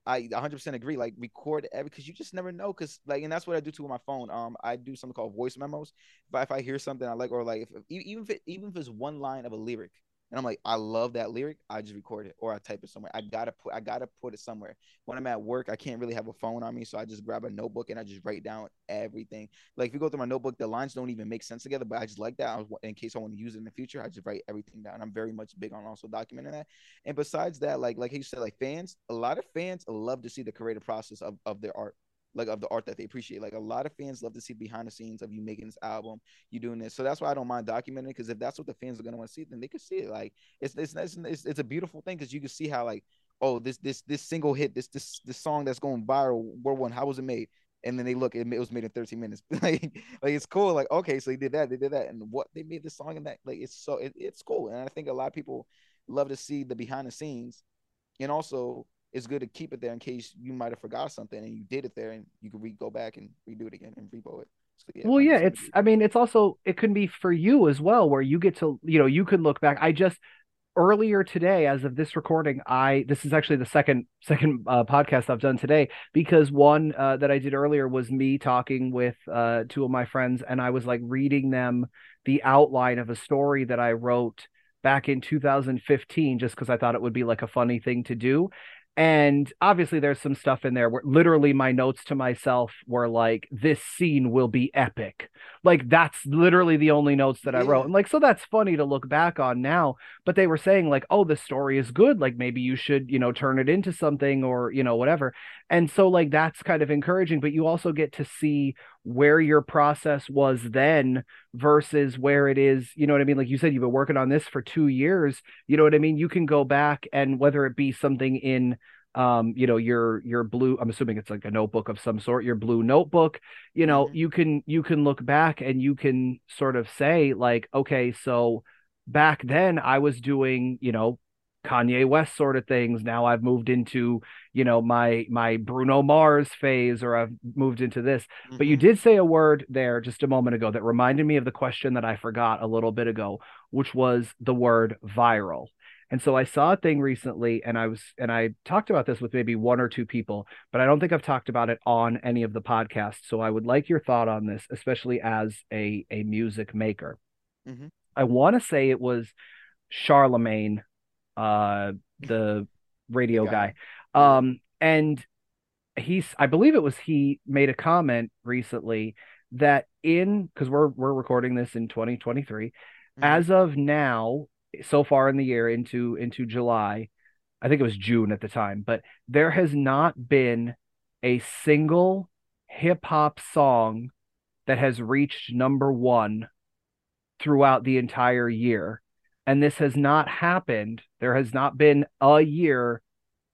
I 100% agree. Like record every because you just never know. Because like, and that's what I do too with my phone. Um, I do something called voice memos. If I, if I hear something I like, or like if even if it, even if it's one line of a lyric, and I'm like, I love that lyric. I just record it or I type it somewhere. I gotta put I gotta put it somewhere. When I'm at work, I can't really have a phone on me, so I just grab a notebook and I just write down everything. Like if you go through my notebook, the lines don't even make sense together, but I just like that. In case I want to use it in the future, I just write everything down. I'm very much big on also documenting that. And besides that, like like you said, like fans, a lot of fans love to see the creative process of, of their art like of the art that they appreciate. Like a lot of fans love to see behind the scenes of you making this album, you doing this. So that's why I don't mind documenting because if that's what the fans are gonna want to see, then they can see it. Like it's it's it's, it's, a beautiful thing because you can see how like oh this this this single hit this this this song that's going viral world one how was it made and then they look it, it was made in 13 minutes like like it's cool like okay so they did that they did that and what they made the song and that like it's so it, it's cool and i think a lot of people love to see the behind the scenes and also it's good to keep it there in case you might have forgot something and you did it there and you can re- go back and redo it again and repo it. So, yeah, well, yeah, it's. I mean, it's also it can be for you as well, where you get to you know you can look back. I just earlier today, as of this recording, I this is actually the second second uh, podcast I've done today because one uh, that I did earlier was me talking with uh, two of my friends, and I was like reading them the outline of a story that I wrote back in 2015 just because I thought it would be like a funny thing to do and obviously there's some stuff in there where literally my notes to myself were like this scene will be epic like that's literally the only notes that i wrote. And like so that's funny to look back on now but they were saying like oh the story is good. Like maybe you should you know turn it into something or you know whatever. And so like that's kind of encouraging but you also get to see where your process was then versus where it is you know what i mean? Like you said you've been working on this for 2 years you know what i mean? You can go back and whether it be something in um you know your your blue i'm assuming it's like a notebook of some sort your blue notebook you know mm-hmm. you can you can look back and you can sort of say like okay so back then i was doing you know Kanye West sort of things. Now I've moved into, you know, my my Bruno Mars phase or I've moved into this. Mm-hmm. But you mm-hmm. did say a word there just a moment ago that reminded me of the question that I forgot a little bit ago, which was the word viral. And so I saw a thing recently and I was and I talked about this with maybe one or two people, but I don't think I've talked about it on any of the podcasts. So I would like your thought on this, especially as a a music maker. Mm-hmm. I want to say it was Charlamagne uh the radio guy. Um and he's I believe it was he made a comment recently that in because we're we're recording this in 2023 mm-hmm. as of now so far in the year into into July I think it was June at the time but there has not been a single hip hop song that has reached number 1 throughout the entire year and this has not happened. There has not been a year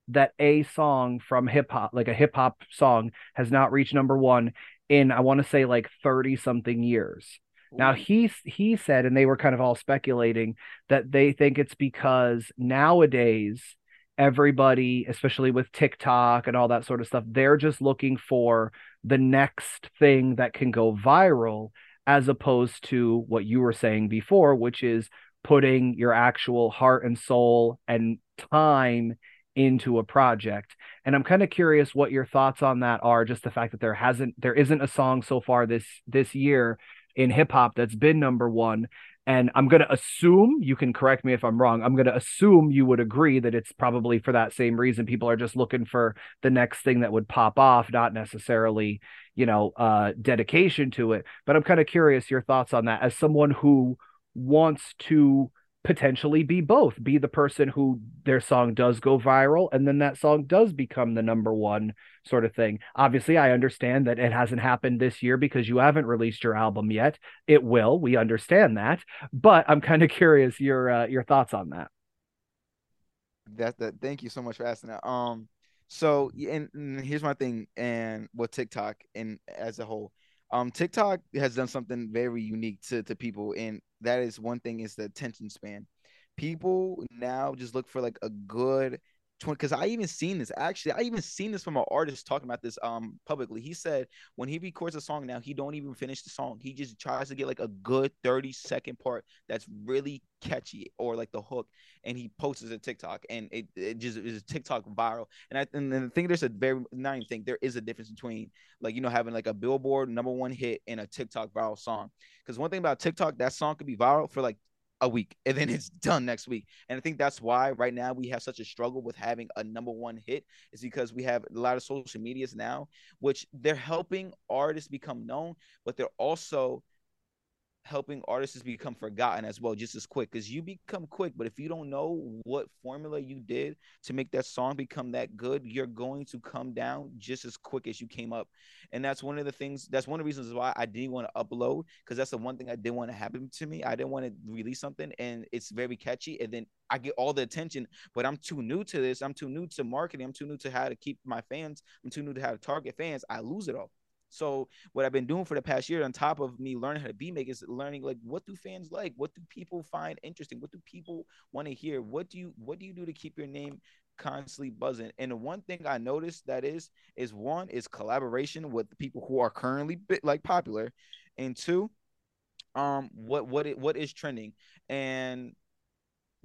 that a song from hip hop, like a hip hop song, has not reached number one in I want to say like 30 something years. Now mm-hmm. he he said, and they were kind of all speculating that they think it's because nowadays everybody, especially with TikTok and all that sort of stuff, they're just looking for the next thing that can go viral, as opposed to what you were saying before, which is putting your actual heart and soul and time into a project. And I'm kind of curious what your thoughts on that are just the fact that there hasn't there isn't a song so far this this year in hip hop that's been number 1 and I'm going to assume you can correct me if I'm wrong. I'm going to assume you would agree that it's probably for that same reason people are just looking for the next thing that would pop off, not necessarily, you know, uh dedication to it. But I'm kind of curious your thoughts on that as someone who wants to potentially be both be the person who their song does go viral and then that song does become the number one sort of thing. Obviously i understand that it hasn't happened this year because you haven't released your album yet. It will we understand that but i'm kind of curious your uh, your thoughts on that. That that thank you so much for asking that. Um so and, and here's my thing and with tiktok and as a whole um tiktok has done something very unique to, to people and that is one thing is the attention span. People now just look for like a good 20 because i even seen this actually i even seen this from an artist talking about this um publicly. He said when he records a song now he don't even finish the song. He just tries to get like a good 30 second part that's really catchy or like the hook and he posts it to tiktok and it, it just is a tiktok viral. And i and i think there's a very not even think there is a difference between like you know having like a billboard number one hit and a tiktok viral song. Because one thing about tiktok that song could be viral for like a week and then it's done next week. And I think that's why right now we have such a struggle with having a number one hit is because we have a lot of social medias now, which they're helping artists become known, but they're also helping artists become forgotten as well just as quick because you become quick. But if you don't know what formula you did to make that song become that good you're going to come down just as quick as you came up. And that's one of the things that's one of the reasons why i didn't want to upload because that's the one thing i didn't want to happen to me. I didn't want to release something and it's very catchy and then i get all the attention but i'm too new to this. I'm too new to marketing. I'm too new to how to keep my fans. I'm too new to how to target fans. I lose it all so what I've been doing for the past year, on top of me learning how to be make, is learning like what do fans like, what do people find interesting, what do people want to hear, what do you what do you do to keep your name constantly buzzing. And the one thing I noticed that is is one is collaboration with the people who are currently like popular, and two, um, what what it, what is trending. And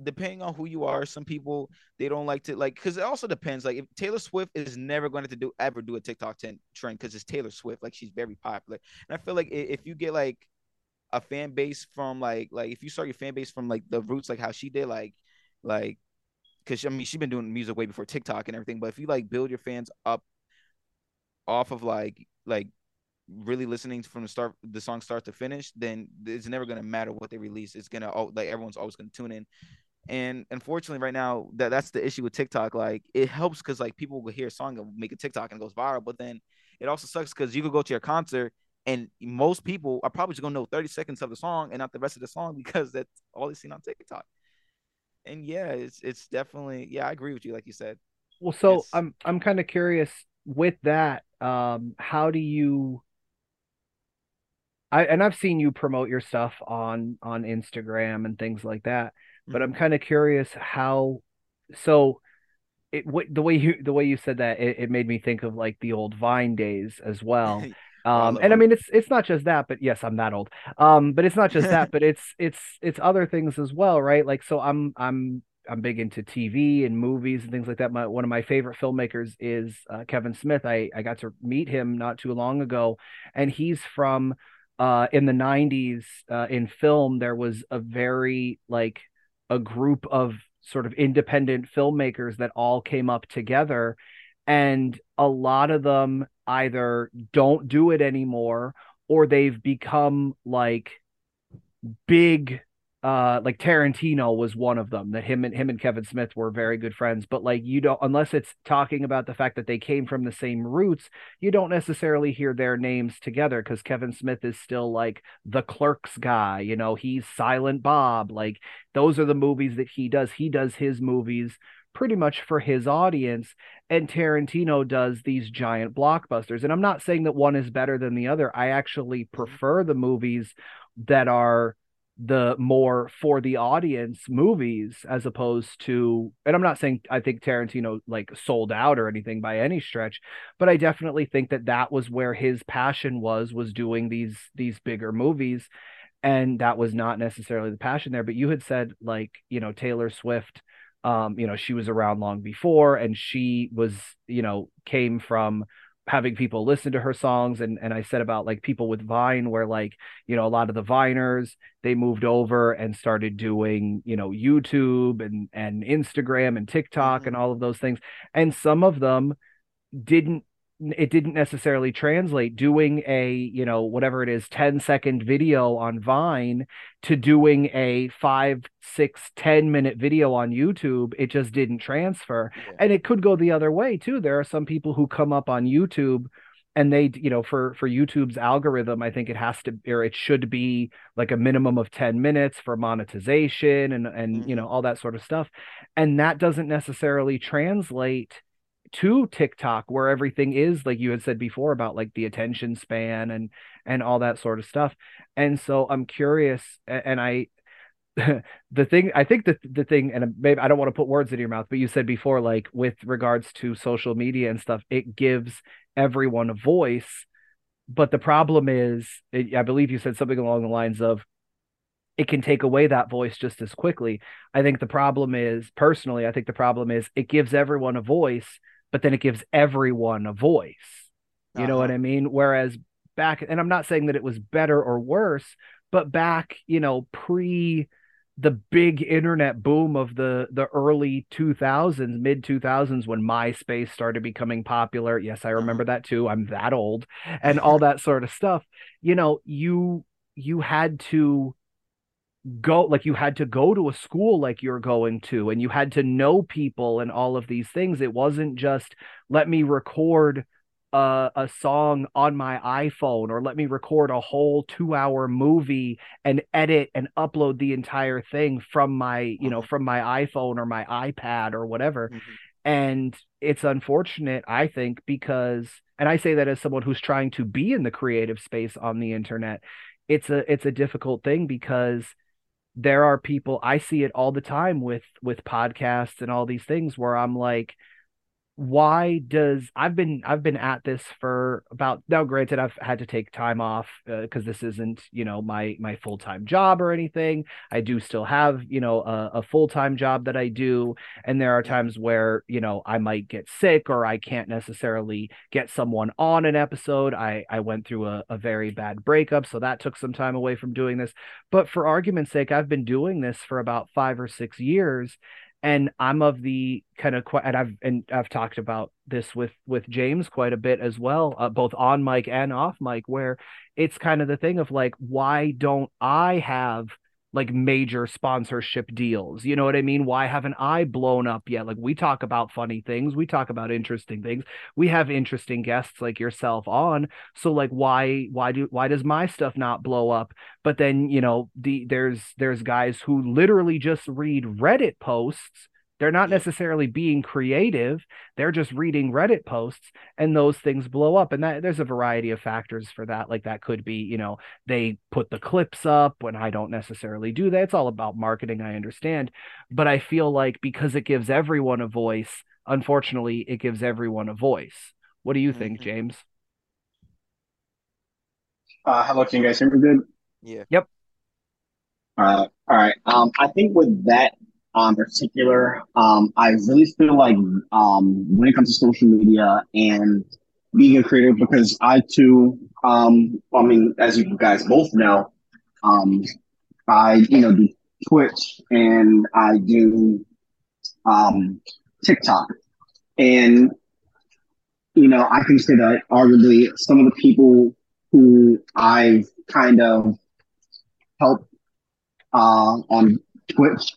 depending on who you are, some people they don't like to like because it also depends. Like if Taylor Swift is never going to do ever do a TikTok trend because it's Taylor Swift, like she's very popular. And I feel like if you get like a fan base from like like if you start your fan base from like the roots, like how she did, like like because I mean she's been doing music way before TikTok and everything. But if you like build your fans up off of like like really listening from the start the song start to finish then it's never going to matter what they release it's going to oh, like everyone's always going to tune in and unfortunately, right now, that that's the issue with TikTok. Like, it helps because like people will hear a song and make a TikTok and it goes viral. But then it also sucks because you could go to your concert and most people are probably just gonna know 30 seconds of the song and not the rest of the song because that's all they seen on TikTok. And yeah, it's it's definitely yeah, I agree with you, like you said. Well, so it's... I'm I'm kind of curious with that. Um, how do you I and I've seen you promote your stuff on on Instagram and things like that but I'm kind of curious how. So, it what the way you the way you said that it, it made me think of like the old Vine days as well. Um, and I mean, it's it's not just that, but yes, I'm that old. Um, but it's not just that, but it's it's it's other things as well, right? Like, so I'm I'm I'm big into TV and movies and things like that. My one of my favorite filmmakers is uh, Kevin Smith. I I got to meet him not too long ago, and he's from uh in the 90s uh, in film. There was a very like a group of sort of independent filmmakers that all came up together. And a lot of them either don't do it anymore or they've become like big uh like Tarantino was one of them that him and him and Kevin Smith were very good friends but like you don't unless it's talking about the fact that they came from the same roots you don't necessarily hear their names together cuz Kevin Smith is still like the clerks guy you know he's Silent Bob like those are the movies that he does. He does his movies pretty much for his audience and Tarantino does these giant blockbusters and I'm not saying that one is better than the other. I actually prefer the movies that are the more for the audience movies as opposed to and I'm not saying I think Tarantino like sold out or anything by any stretch but I definitely think that that was where his passion was was doing these these bigger movies and that was not necessarily the passion there. But you had said like you know Taylor Swift um you know she was around long before and she was you know came from having people listen to her songs and and I said about like people with Vine where like you know a lot of the Viners they moved over and started doing you know YouTube and and Instagram and TikTok mm-hmm. and all of those things and some of them didn't it didn't necessarily translate doing a you know whatever it is 10 second video on vine to doing a five six ten minute video on youtube it just didn't transfer yeah. and it could go the other way too there are some people who come up on youtube and they you know for for youtube's algorithm i think it has to or it should be like a minimum of 10 minutes for monetization and and mm-hmm. you know all that sort of stuff and that doesn't necessarily translate to TikTok where everything is like you had said before about like the attention span and and all that sort of stuff. And so I'm curious and I the thing I think that the thing and maybe I don't want to put words in your mouth but you said before like with regards to social media and stuff it gives everyone a voice but the problem is I believe you said something along the lines of it can take away that voice just as quickly. I think the problem is personally I think the problem is it gives everyone a voice but then it gives everyone a voice. You uh-huh. know what uh-huh. I mean? Whereas back, and I'm not saying that it was better or worse, but back, you know, pre the big internet boom of the the early 2000s mid 2000s when myspace started becoming popular yes i uh-huh. remember that too i'm that old and all that sort of stuff you know you you had to go like you had to go to a school like you're going to and you had to know people and all of these things it wasn't just let me record a, a song on my iphone or let me record a whole two hour movie and edit and upload the entire thing from my you know from my iphone or my ipad or whatever mm-hmm. and it's unfortunate i think because and i say that as someone who's trying to be in the creative space on the internet it's a it's a difficult thing because there are people I see it all the time with with podcasts and all these things where I'm like why does I've been I've been at this for about now granted I've had to take time off because uh, this isn't you know my my full-time job or anything. I do still have you know a, a full-time job that I do and there are times where you know I might get sick or I can't necessarily get someone on an episode. I I went through a, a very bad breakup so that took some time away from doing this. But for argument's sake I've been doing this for about 5 or 6 years and I'm of the kind of and I've and I've talked about this with with James quite a bit as well, uh, both on mic and off mic, where it's kind of the thing of like, why don't I have like major sponsorship deals. You know what I mean? Why haven't I blown up yet? Like we talk about funny things, we talk about interesting things. We have interesting guests like yourself on. So like why why do why does my stuff not blow up? But then, you know, the there's there's guys who literally just read Reddit posts they're not necessarily being creative. They're just reading Reddit posts and those things blow up. And that there's a variety of factors for that. Like that could be, you know, they put the clips up when I don't necessarily do that. It's all about marketing, I understand. But I feel like because it gives everyone a voice, unfortunately, it gives everyone a voice. What do you think, mm-hmm. James? Uh, hello, can you guys hear me good? Yeah. Yep. Uh, all right. Um, I think with that um, particular. Um, I really feel like um, when it comes to social media and being a creator, because I too, um, I mean, as you guys both know, um, I you know do Twitch and I do um, TikTok, and you know I can say that arguably some of the people who I've kind of helped uh, on Twitch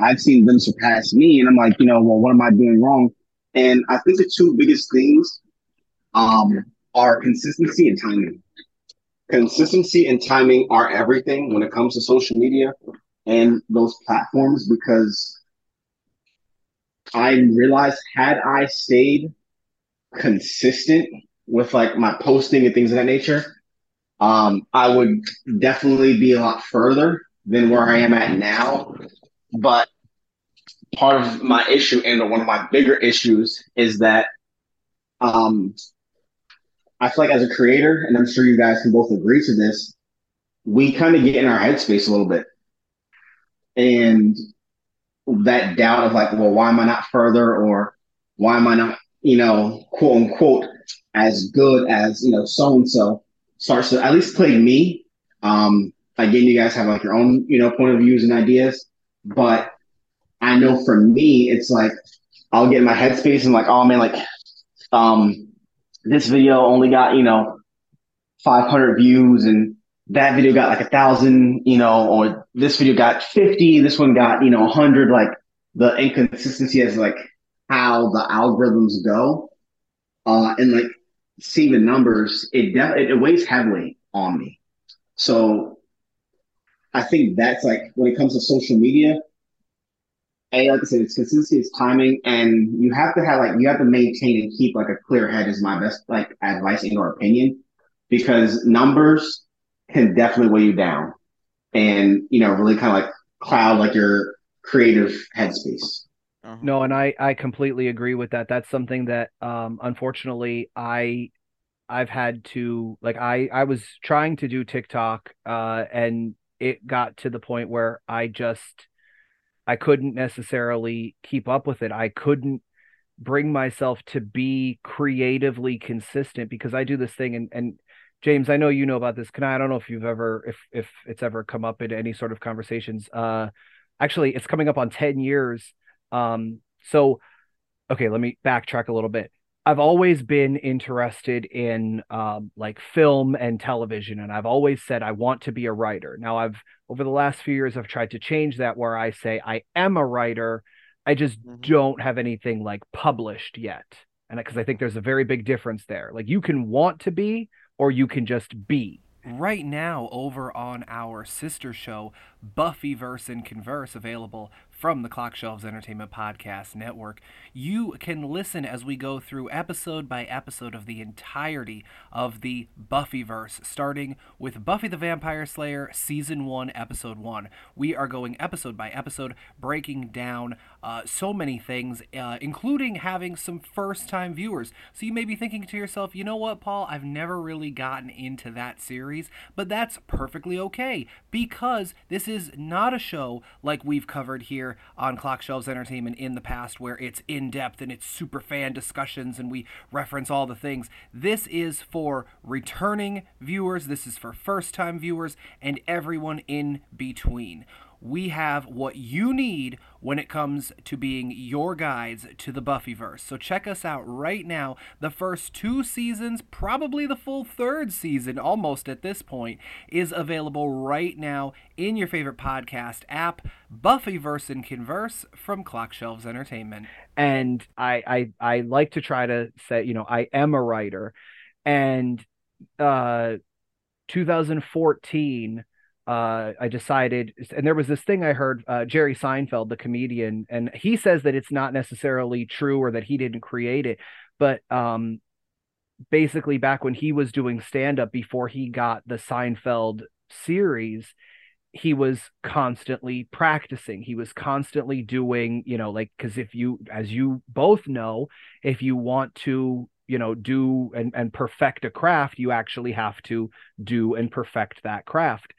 I've seen them surpass me, and I'm like, you know, well, what am I doing wrong? And I think the two biggest things um, are consistency and timing. Consistency and timing are everything when it comes to social media and those platforms because I realized had I stayed consistent with like my posting and things of that nature, um, I would definitely be a lot further than where I am at now. But part of my issue and one of my bigger issues is that um, I feel like as a creator, and I'm sure you guys can both agree to this, we kind of get in our headspace a little bit. And that doubt of like, well, why am I not further? Or why am I not, you know, quote unquote, as good as, you know, so and so starts to at least play me. Um, again, you guys have like your own, you know, point of views and ideas. But I know for me, it's like I'll get in my headspace and like, oh man, like, um, this video only got, you know, 500 views and that video got like a thousand, you know, or this video got 50, this one got, you know, 100. Like the inconsistency as like how the algorithms go. Uh, and like seeing the numbers, it, def- it weighs heavily on me. So I think that's like when it comes to social media, a like I said, it's consistency, it's timing, and you have to have like you have to maintain and keep like a clear head is my best like advice in your opinion, because numbers can definitely weigh you down, and you know really kind of like cloud like your creative headspace. Uh-huh. No, and I I completely agree with that. That's something that um unfortunately I I've had to like I I was trying to do TikTok uh and it got to the point where I just I couldn't necessarily keep up with it. I couldn't bring myself to be creatively consistent because I do this thing and and James, I know you know about this. Can I? I don't know if you've ever if if it's ever come up in any sort of conversations. Uh actually it's coming up on 10 years. Um so okay, let me backtrack a little bit. I've always been interested in um, like film and television, and I've always said I want to be a writer. Now, I've over the last few years, I've tried to change that where I say I am a writer. I just Mhm. don't have anything like published yet, and because I think there's a very big difference there. Like you can want to be, or you can just be. Right now, over on our sister show, Buffyverse and Converse, available from the Clock Shelves Entertainment Podcast Network, you can listen as we go through episode by episode of the entirety of the Buffyverse, starting with Buffy the Vampire Slayer, Season 1, Episode 1. We are going episode by episode, breaking down uh, so many things, uh, including having some first time viewers. So you may be thinking to yourself, you know what, Paul, I've never really gotten into that series, but that's perfectly okay because this is not a show like we've covered here on Clock Shelves Entertainment in the past where it's in depth and it's super fan discussions and we reference all the things. This is for returning viewers, this is for first time viewers, and everyone in between we have what you need when it comes to being your guides to the Buffyverse. So check us out right now. The first two seasons, probably the full third season, almost at this point, is available right now in your favorite podcast app, Buffyverse and Converse from Clock Shelves Entertainment. and I, I I like to try to say, you know, I am a writer, and uh, 2014, uh, I decided, and there was this thing I heard uh, Jerry Seinfeld, the comedian, and he says that it's not necessarily true or that he didn't create it, but um, basically back when he was doing stand up before he got the Seinfeld series he was constantly practicing. He was constantly doing you know like because if you as you both know if you want to you know do and, and perfect a craft you actually have to do and perfect that craft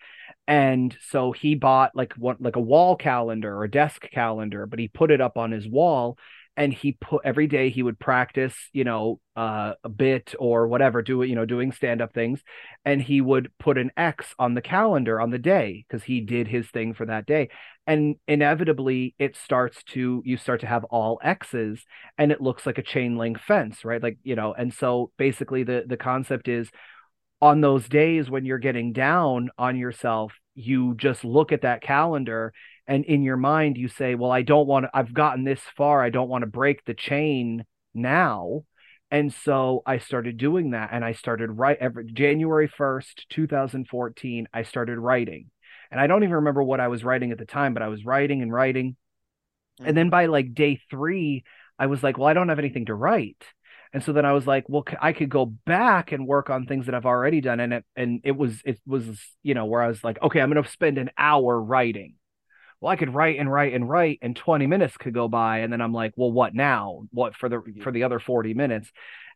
and so he bought like what like a wall calendar or a desk calendar but he put it up on his wall and he put every day he would practice you know uh, a bit or whatever do you know doing stand up things. And he would put an x on the calendar on the day because he did his thing for that day. And inevitably it starts to you start to have all x's and it looks like a chain link fence right? Like you know and so basically the the concept is on those days when you're getting down on yourself you just look at that calendar and in your mind you say well i don't want to i've gotten this far. I don't want to break the chain now. And so i started doing that and i started right every january 1st 2014 i started writing. And i don't even remember what i was writing at the time but i was writing and writing. And then mm-hmm. by like day three i was like well i don't have anything to write and so then I was like, well, i could go back and work on things that I've already done. And it, and it was, it was, you know, where I was like, okay, I'm going to spend an hour writing. Well, I could write and write and write and 20 minutes could go by. And then I'm like, well, what now? What for the, for the other 40 minutes?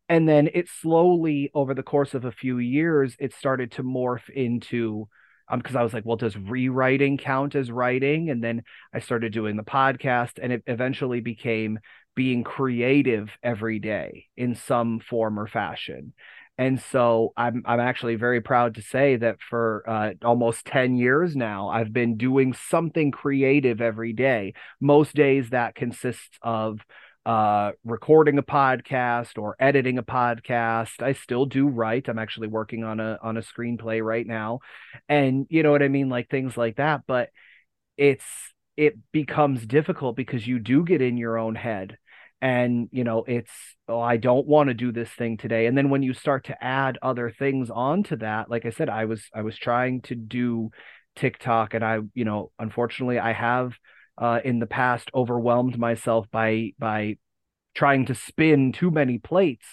And then it slowly over the course of a few years, it started to morph into, um, because I was like, well, does rewriting count as writing? And then I started doing the podcast and it eventually became being creative every day in some form or fashion. And so I'm I'm actually very proud to say that for uh, almost 10 years now, I've been doing something creative every day. Most days that consists of uh recording a podcast or editing a podcast. I still do write. I'm actually working on a on a screenplay right now. And you know what i mean? Like things like that. But it's it becomes difficult because you do get in your own head. And you know it's oh i don't want to do this thing today. And then when you start to add other things onto that like i said i was i was trying to do tiktok and i you know unfortunately i have uh, in the past overwhelmed myself by by trying to spin too many plates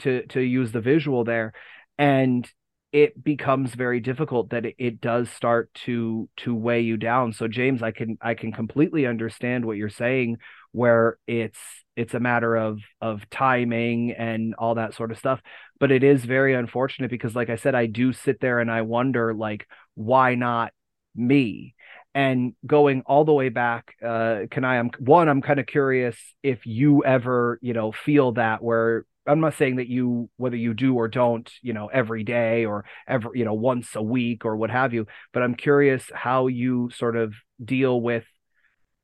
to to use the visual there. And it becomes very difficult that it, it does start to to weigh you down. So james i can i can completely understand what you're saying where it's it's a matter of of timing and all that sort of stuff. But it is very unfortunate because like i said i do sit there and i wonder like why not me and going all the way back uh can i i'm one i'm kind of curious if you ever you know feel that where i'm not saying that you whether you do or don't you know every day or every you know once a week or what have you but i'm curious how you sort of deal with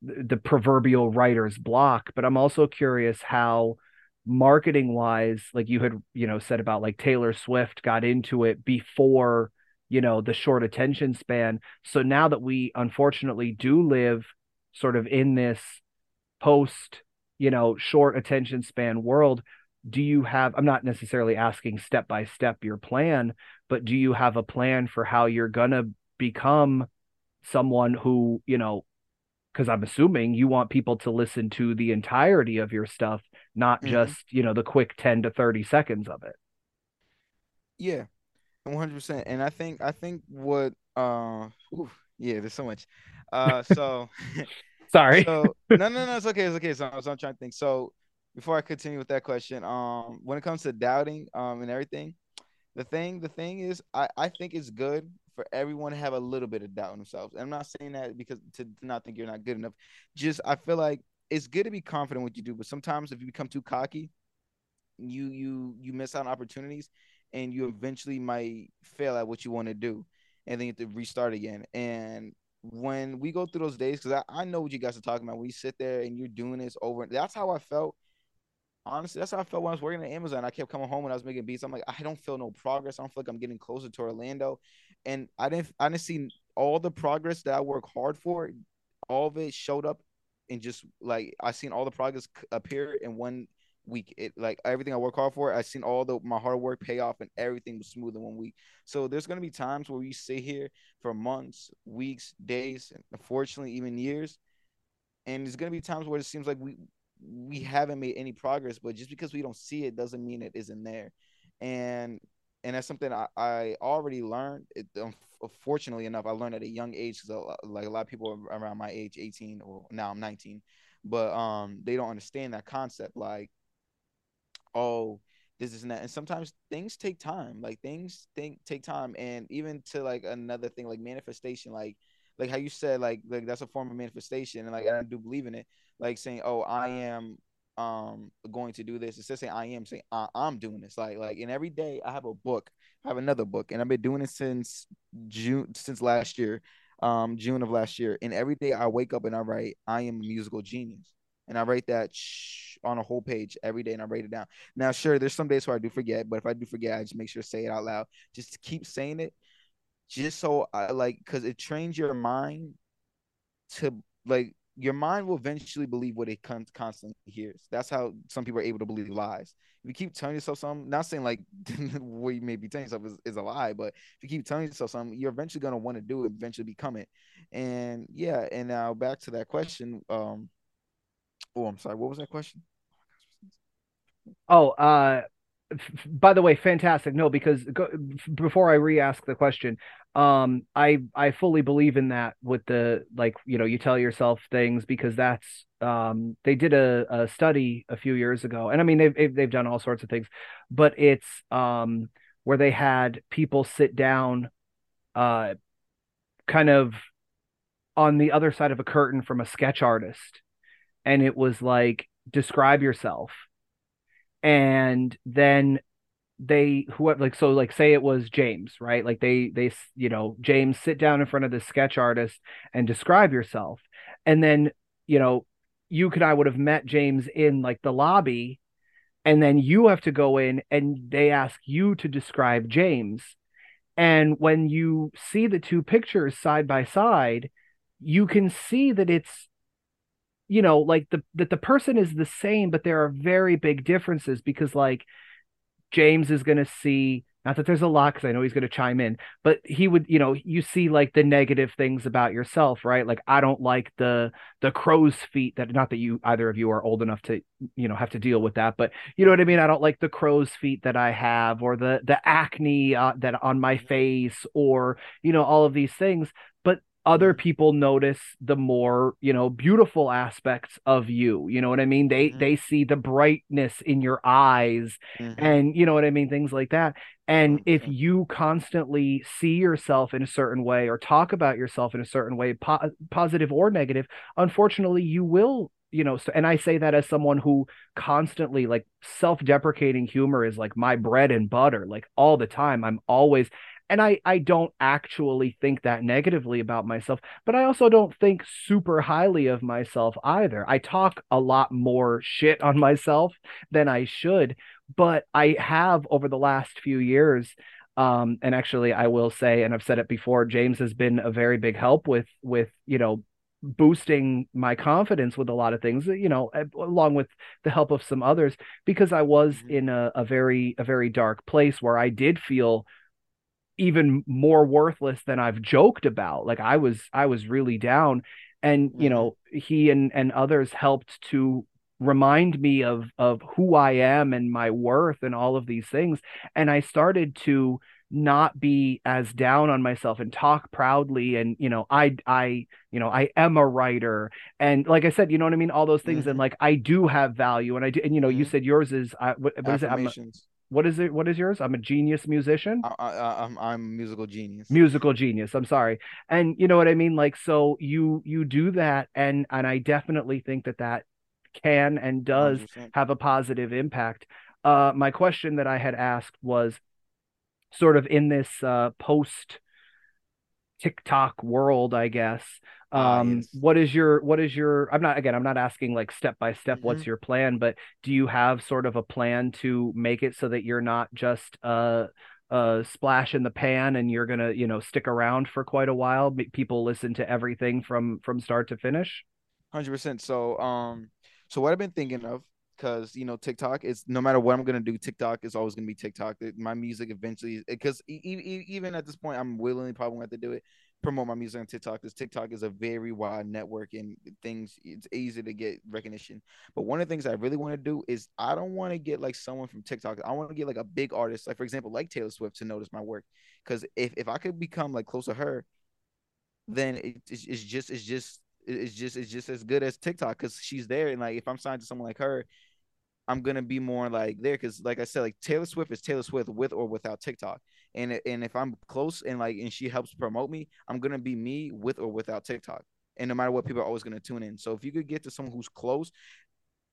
the proverbial writer's block but i'm also curious how marketing wise like you had you know said about like taylor swift got into it before you know the short attention span. So now that we unfortunately do live sort of in this post you know short attention span world do you have i'm not necessarily asking step by step your plan but do you have a plan for how you're going to become someone who you know because i'm assuming you want people to listen to the entirety of your stuff not mm-hmm. just you know the quick 10 to 30 seconds of it? Yeah one hundred percent. And I think I think what uh yeah, there's so much. Uh so sorry. so no no no it's okay, it's okay. So, so I'm trying to think. So before I continue with that question, um when it comes to doubting um and everything, the thing the thing is I, I think it's good for everyone to have a little bit of doubt in themselves. And I'm not saying that because to not think you're not good enough. Just I feel like it's good to be confident what you do, but sometimes if you become too cocky, you you you miss out on opportunities and you eventually might fail at what you want to do and then you have to restart again. And when we go through those days, because I, I know what you guys are talking about, when you sit there and you're doing this over, that's how I felt. Honestly, that's how I felt when I was working at Amazon. I kept coming home when I was making beats. I'm like, I don't feel no progress. I don't feel like I'm getting closer to Orlando. And I didn't I didn't see all the progress that I work hard for. All of it showed up and just like I seen all the progress appear in one week. It like everything I work hard for, I seen all the my hard work pay off, and everything was smooth in one week. So there's gonna be times where we sit here for months, weeks, days, and unfortunately even years, and there's gonna be times where it seems like we we haven't made any progress. But just because we don't see it doesn't mean it isn't there, and and that's something I, I already learned. It, unfortunately enough, I learned at a young age because like a lot of people around my age, 18 or now I'm 19, but um they don't understand that concept. Like oh this is that. And sometimes things take time like things think take time. And even to like another thing like manifestation like like how you said like like that's a form of manifestation and like i do believe in it. Like saying oh i am um going to do this. Instead of saying i am saying I- i'm doing this. Like like and every day i have a book i have another book and i've been doing it since june since last year um june of last year. And every day i wake up and i write i am a musical genius and I write that shh on a whole page every day and I write it down. Now, sure, there's some days where I do forget, but if I do forget, I just make sure to say it out loud. Just keep saying it, just so I like, because it trains your mind to like your mind will eventually believe what it con- constantly hears. That's how some people are able to believe lies. If you keep telling yourself something, not saying like what you may be telling yourself is, is a lie, but if you keep telling yourself something, you're eventually gonna want to do it, eventually become it. And yeah, and now back to that question. Um, Oh, I'm sorry. What was that question? Oh, uh, f- by the way, fantastic. No, because go, f- before I re-ask the question, um, I I fully believe in that with the like you know you tell yourself things because that's um they did a, a study a few years ago, and I mean they've they've done all sorts of things, but it's um where they had people sit down, uh, kind of on the other side of a curtain from a sketch artist and it was like describe yourself. And then they who like so like say it was James right? Like they they you know James sit down in front of the sketch artist and describe yourself. And then you know you and I would have met James in like the lobby and then you have to go in and they ask you to describe James. And when you see the two pictures side by side, you can see that it's you know like the that the person is the same but there are very big differences because like James is going to see not that there's a lot because I know he's going to chime in, but he would, you know, you see like the negative things about yourself, right? Like I don't like the the crow's feet that not that you either of you are old enough to, you know, have to deal with that, but you know what I mean. I don't like the crow's feet that I have, or the the acne uh, that on my face, or you know all of these things other people notice the more you know beautiful aspects of you you know what i mean? They mm-hmm. they see the brightness in your eyes mm-hmm. and you know what i mean? Things like that. And if you constantly see yourself in a certain way or talk about yourself in a certain way po- positive or negative unfortunately you will you know and i say that as someone who constantly like self-deprecating humor is like my bread and butter like all the time. I'm always and I I don't actually think that negatively about myself, but I also don't think super highly of myself either. I talk a lot more shit on myself than I should, but I have over the last few years um and actually I will say and I've said it before James has been a very big help with with you know boosting my confidence with a lot of things you know along with the help of some others because i was mm-hmm. in a, a very a very dark place where i did feel even more worthless than I've joked about. Like I was I was really down and you mm-hmm. know he and and others helped to remind me of of who I am and my worth and all of these things and I started to not be as down on myself and talk proudly and you know I I you know I am a writer and like I said you know what I mean all those things mm-hmm. and like I do have value and I do and you know mm-hmm. you said yours is uh, what, what is it I'm a, what is it? What is yours? I'm a genius musician. I, I, I'm I'm musical genius. Musical genius. I'm sorry, and you know what I mean. Like so, you you do that, and and I definitely think that that can and does 100%. have a positive impact. Uh, my question that I had asked was sort of in this uh, post TikTok world, I guess. Ah, um, yes. what is your what is your I'm not again, I'm not asking like step by step mm-hmm. what's your plan, but do you have sort of a plan to make it so that you're not just a a splash in the pan and you're gonna, you know, stick around for quite a while? People listen to everything from from start to finish. Hundred percent. So um so what I've been thinking of because you know TikTok is no matter what I'm gonna do, TikTok is always gonna be TikTok. My music eventually, because even at this point, I'm willingly probably going to do it. Promote my music on TikTok because TikTok is a very wide network and things. It's easy to get recognition. But one of the things I really want to do is I don't want to get like someone from TikTok. I want to get like a big artist, like for example, like Taylor Swift, to notice my work. Because if if I could become like close to her, then it, it's, it's just it's just it's just it's just as good as TikTok because she's there. And like if I'm signed to someone like her, I'm gonna be more like there because like I said, like Taylor Swift is Taylor Swift with or without TikTok. And and if I'm close and like and she helps promote me, I'm gonna be me with or without TikTok. And no matter what, people are always gonna tune in. So if you could get to someone who's close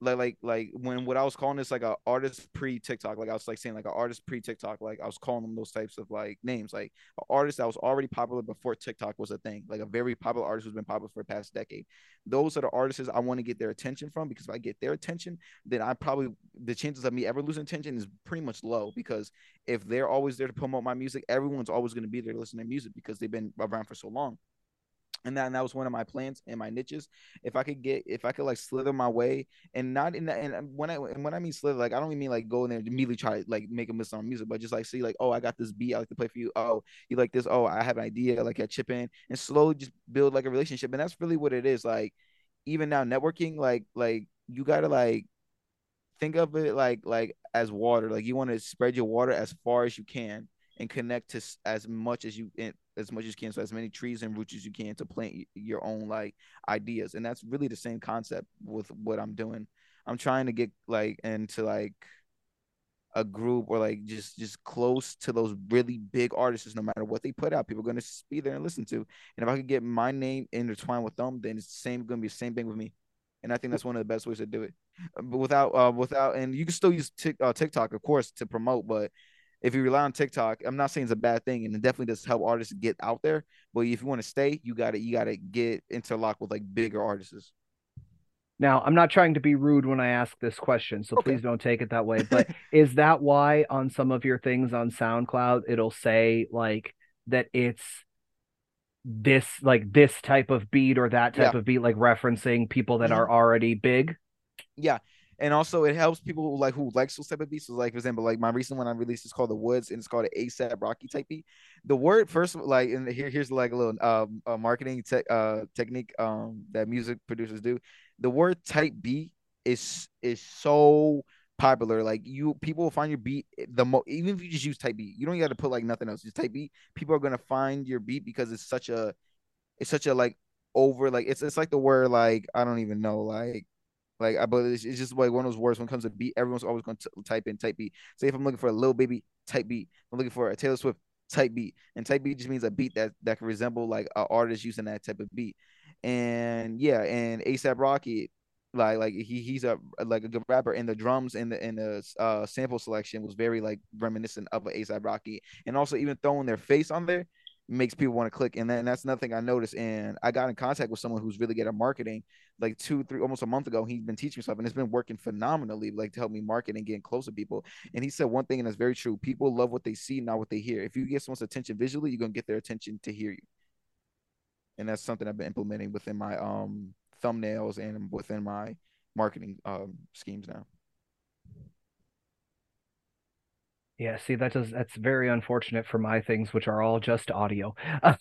like like like when what I was calling this like a artist pre TikTok, like I was like saying like an artist pre TikTok, like I was calling them those types of like names, like an artist that was already popular before TikTok was a thing, like a very popular artist who's been popular for the past decade. Those are the artists I want to get their attention from because if I get their attention, then I probably the chances of me ever losing attention is pretty much low because if they're always there to promote my music, everyone's always going to be there to listen to music because they've been around for so long and that, and that was one of my plans and my niches. If I could get, if I could like slither my way, and not in that, and um, when I and when I mean slither, like I don't even mean like go in there and immediately try to like make a miss on music, but just like see like, oh, I got this beat I like to play for you. Oh, you like this? Oh, I have an idea. Like I chip in and slowly just build like a relationship, and that's really what it is. Like even now networking, like like you gotta like think of it like like as water. Like you want to spread your water as far as you can and connect to as much as you as much as you can, so as many trees and roots as you can to plant your own like ideas, and that's really the same concept with what I'm doing. I'm trying to get like into like a group or like just just close to those really big artists no matter what they put out people are going to be there and listen to and if i could get my name intertwined with them then it's the same going to be the same thing with me and i think that's one of the best ways to do it but without uh without and you can still use Tik, uh, tiktok of course to promote but if you rely on TikTok, I'm not saying it's a bad thing, and it definitely does help artists get out there. But if you want to stay, you got to you got to get interlocked with like bigger artists. Now, I'm not trying to be rude when I ask this question, so Okay. please don't take it that way. But is that why on some of your things on SoundCloud it'll say like that it's this like this type of beat or that type Yeah. of beat, like referencing people that Mhm. are already big? Yeah. And also it helps people who like who likes those type of beats. So like for example, like my recent one I released is called The Woods and it's called an ASAP Rocky type beat. The word first like and here here's like a little um uh, marketing tech uh technique um that music producers do. The word type beat is is so popular. Like you people will find your beat the most. even if you just use type beat, you don't got to put like nothing else. Just type beat. People are gonna find your beat because it's such a it's such a like over like it's it's like the word like I don't even know like like I believe it's, just like one of those words when it comes to beat, everyone's always going to type in type beat. Say if I'm looking for a Lil Baby, type beat. I'm looking for a Taylor Swift, type beat. And type beat just means a beat that that can resemble like an artist using that type of beat. And yeah, and ASAP Rocky, like like he he's a like a good rapper, and the drums and the and the uh, sample selection was very like reminiscent of ASAP Rocky, and also even throwing their face on there makes people want to click. And then that's another thing I noticed. And I got in contact with someone who's really good at marketing like two, three, almost a month ago. He's been teaching stuff and it's been working phenomenally, like to help me market and getting close to people. And he said one thing, and that's very true. People love what they see, not what they hear. If you get someone's attention visually, you're gonna get their attention to hear you. And that's something I've been implementing within my um thumbnails and within my marketing um schemes now. Yeah, see, that does that's very unfortunate for my things, which are all just audio.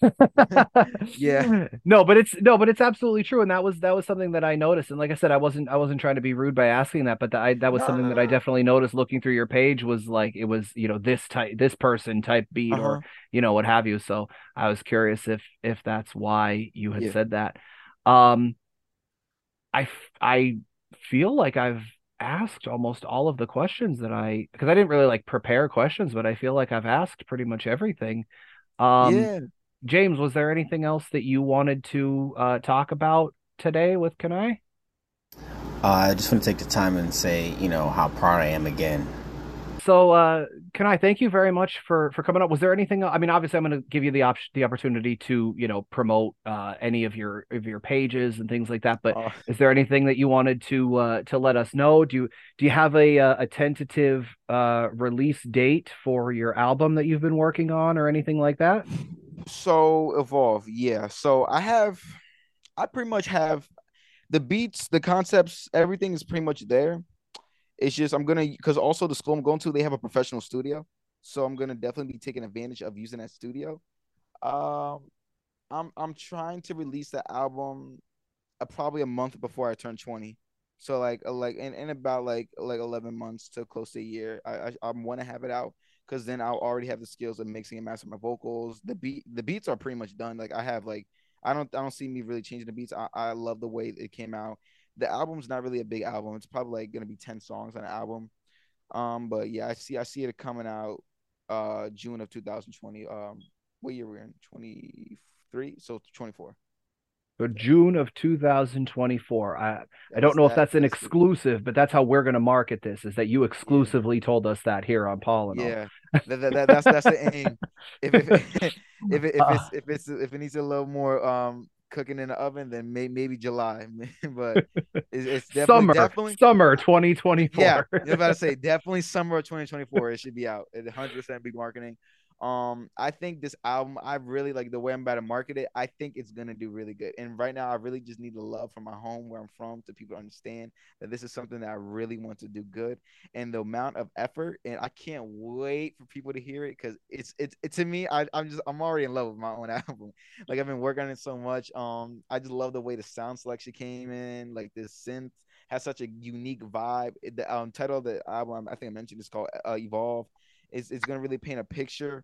Yeah. No, but it's no, but it's absolutely true, and that was that was something that I noticed. And like I said, I wasn't I wasn't trying to be rude by asking that, but that I that was No, something no, that I definitely noticed looking through your page was like it was you know this type this person type beat Uh-huh. or you know what have you. So I was curious if if that's why you had Yeah. said that. Um, I I feel like I've asked almost all of the questions that I because I didn't really like prepare questions, but I feel like I've asked pretty much everything. Um, yeah. James, was there anything else that you wanted to uh, talk about today with Ken Ai? Uh, I just want to take the time and say, you know, how proud I am again. So, uh, I thank you very much for for coming up. Was there anything? I mean, obviously, I'm going to give you the option, the opportunity to, you know, promote uh, any of your of your pages and things like that. But Uh, is there anything that you wanted to uh, to let us know? Do you do you have a uh, a tentative uh, release date for your album that you've been working on or anything like that? so evolve yeah so i have i pretty much have the beats the concepts everything is pretty much there it's just i'm gonna because also the school i'm going to they have a professional studio so i'm gonna definitely be taking advantage of using that studio um i'm i'm trying to release the album uh, probably a month before i turn 20 so like uh, like in, in about like like 11 months to close to a year i i, I want to have it out because then I'll already have the skills of mixing and mastering my vocals. The beat, the beats are pretty much done. Like I have like I don't I don't see me really changing the beats. I, I love the way it came out. The album's not really a big album. It's probably like gonna be ten songs on an album. Um, but yeah, I see I see it coming out uh June of 2020. Um, what year we're in? 23, so 24. So June of 2024. I I don't know if that- that's an that's the- exclusive, but that's how we're going to market this. Is that you exclusively told us that here on Paul and. Yeah, that, that, that- that's that's the aim. If if if, if, it, if Uh. it's if it's if it needs a little more um cooking in the oven, then may, maybe July. but it's, it's definitely summer, definitely summer 2024. yeah. I was about to say definitely summer of 2024. It should be out. It 100 percent be marketing. Um, I think this album, I really like the way I'm about to market it. I think it's gonna do really good. And right now, I really just need the love from my home, where I'm from, to people understand that this is something that I really want to do good. And the amount of effort, and I can't wait for people to hear it because it's it's it, to me. I, I'm just I'm already in love with my own album. Like I've been working on it so much. Um, I just love the way the sound selection came in. Like this synth has such a unique vibe. The um, title of the album, I think I mentioned, is called uh, Evolve. It's, it's gonna really paint a picture,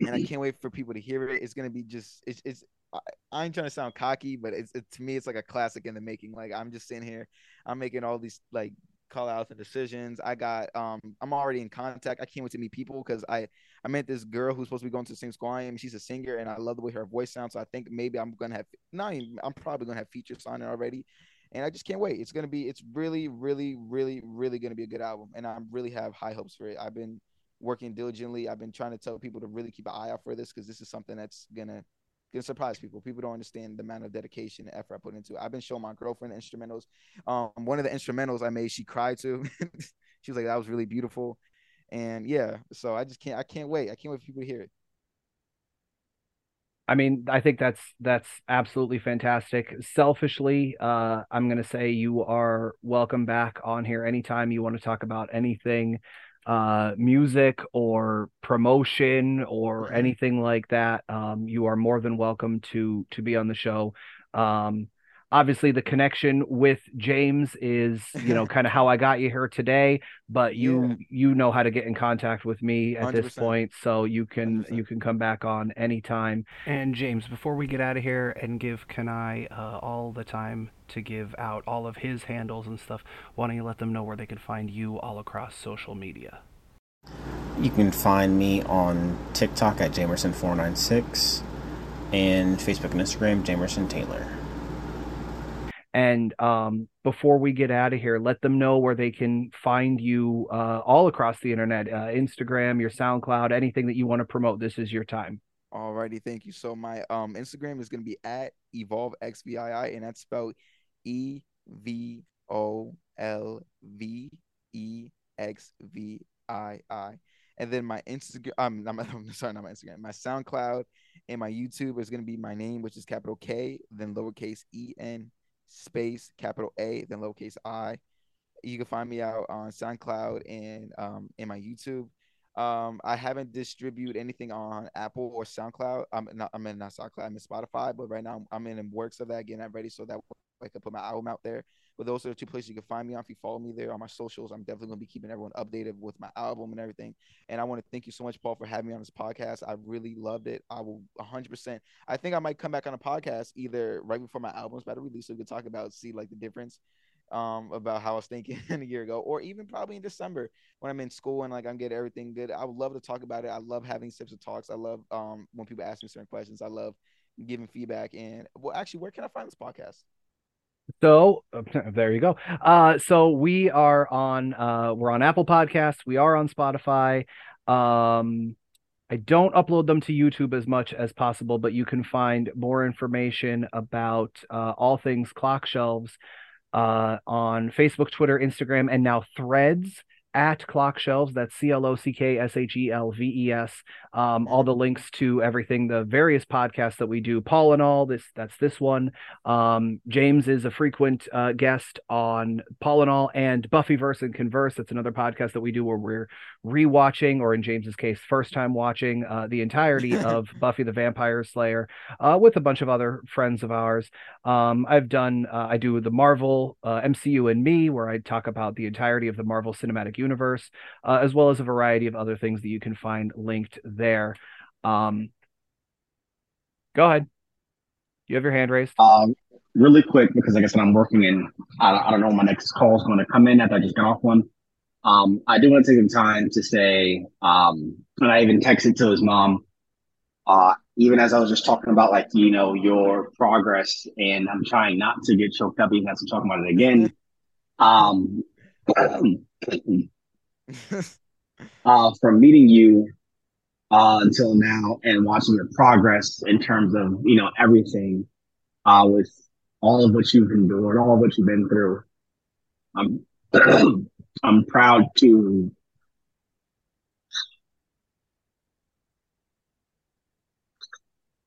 and I can't wait for people to hear it. It's gonna be just it's it's. I, I ain't trying to sound cocky, but it's it, to me it's like a classic in the making. Like I'm just sitting here, I'm making all these like call outs and decisions. I got um I'm already in contact. I can't wait to meet people because I I met this girl who's supposed to be going to the same school I am. She's a singer and I love the way her voice sounds. So I think maybe I'm gonna have not even I'm probably gonna have features on it already. And I just can't wait. It's gonna be it's really, really, really, really gonna be a good album. And I really have high hopes for it. I've been working diligently. I've been trying to tell people to really keep an eye out for this because this is something that's gonna gonna surprise people. People don't understand the amount of dedication and effort I put into it. I've been showing my girlfriend instrumentals. Um, one of the instrumentals I made, she cried to. she was like, "That was really beautiful," and yeah. So I just can't. I can't wait. I can't wait for people to hear it. I mean, I think that's that's absolutely fantastic. Selfishly, uh, I'm gonna say you are welcome back on here anytime you want to talk about anything uh, music or promotion or mm-hmm. anything like that, um, you are more than welcome to to be on the show. Um, obviously the connection with James is, you know, kind of how I got you here today, but you yeah. you know how to get in contact with me at 100%. this point, so you can 100%. you can come back on anytime. And James, before we get out of here and give Ken Ai uh, all the time to give out all of his handles and stuff, why don't you let them know where they can find you all across social media? You can find me on TikTok at Jamerson496 and Facebook and Instagram, Jamerson Taylor. And um, before we get out of here, let them know where they can find you uh, all across the internet uh, Instagram, your SoundCloud, anything that you want to promote. This is your time. Alrighty, thank you. So my um Instagram is gonna be at evolve xvii, and that's spelled E V O L V E X V I I. And then my Instagram, my, I'm sorry, not my Instagram, my SoundCloud and my YouTube is gonna be my name, which is capital K, then lowercase E N space capital A, then lowercase I. You can find me out on SoundCloud and um, in my YouTube. Um, I haven't distributed anything on Apple or SoundCloud. I'm not. I'm in not SoundCloud. I'm in Spotify, but right now I'm, in works of that, getting that ready so that I can put my album out there. But those are the two places you can find me on. If you follow me there on my socials, I'm definitely gonna be keeping everyone updated with my album and everything. And I want to thank you so much, Paul, for having me on this podcast. I really loved it. I will 100. percent I think I might come back on a podcast either right before my album's about to release, so we can talk about see like the difference um about how I was thinking a year ago, or even probably in December when I'm in school and like I'm getting everything good. I would love to talk about it. I love having types of talks. I love um when people ask me certain questions. I love giving feedback. And well, actually, where can I find this podcast? So there you go. Uh, so we are on uh, we're on Apple Podcasts. We are on Spotify. Um, I don't upload them to YouTube as much as possible, but you can find more information about uh, all things clock shelves uh, on Facebook, Twitter, Instagram, and now Threads at Clock Shelves. That's C L O C K S H E L V E S. Um, all the links to everything, the various podcasts that we do. Paul and all this. That's this one. Um, James is a frequent uh, guest on Paul and all and Buffyverse and Converse. That's another podcast that we do where we're rewatching, or in James's case, first time watching uh, the entirety of Buffy the Vampire Slayer uh, with a bunch of other friends of ours. Um, I've done. Uh, I do the Marvel uh, MCU and me, where I talk about the entirety of the Marvel Cinematic Universe uh, as well as a variety of other things that you can find linked there. Um, go ahead. You have your hand raised. Um, really quick, because like I said, I'm working and I, I don't know when my next call is going to come in after I just got off one. Um, I do want to take some time to say, um, and I even texted to his mom, uh, even as I was just talking about like, you know, your progress and I'm trying not to get choked up even as I'm talking about it again. Um, uh, from meeting you uh, until now and watching your progress in terms of you know everything uh, with all of what you've endured, all of what you've been through. I'm I'm proud to.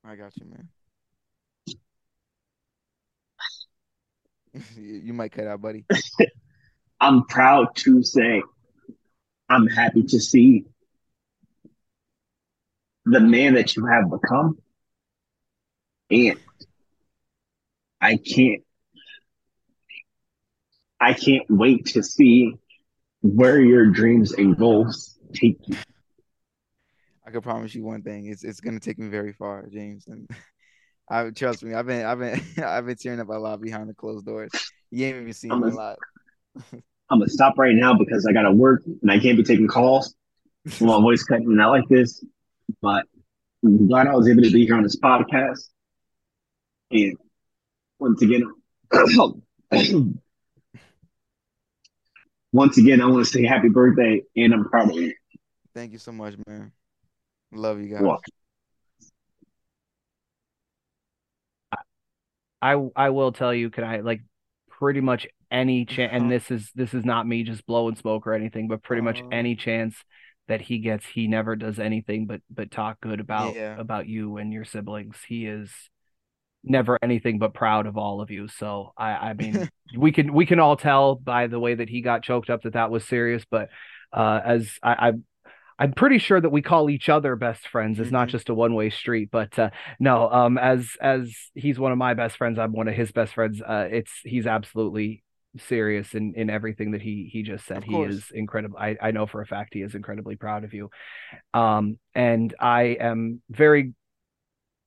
I got you, man. you might cut out, buddy. I'm proud to say I'm happy to see the man that you have become. And I can't I can't wait to see where your dreams and goals take you. I can promise you one thing: it's it's gonna take me very far, James. And I trust me, I've been I've been I've been tearing up a lot behind the closed doors. You ain't even seen me a lot. I'm gonna stop right now because I gotta work and I can't be taking calls. my voice cutting out like this, but I'm glad I was able to be here on this podcast. And once again, once again, I want to say happy birthday and I'm proud of you. Thank you so much, man. Love you guys. I I will tell you, Ken Ai like pretty much any chance? And Uh-huh. this is this is not me just blowing smoke or anything, but pretty much Uh. any chance that he gets, he never does anything but but talk good about Yeah. about you and your siblings. He is never anything but proud of all of you. So I I mean we can we can all tell by the way that he got choked up that that was serious. But uh, as I, I I'm pretty sure that we call each other best friends. It's not Mhm. just a one way street. But uh, no, um, as as he's one of my best friends, I'm one of his best friends. Uh, it's he's absolutely serious in in everything that he he just said. He is incredible. I I know for a fact he is incredibly proud of you. Um, and I am very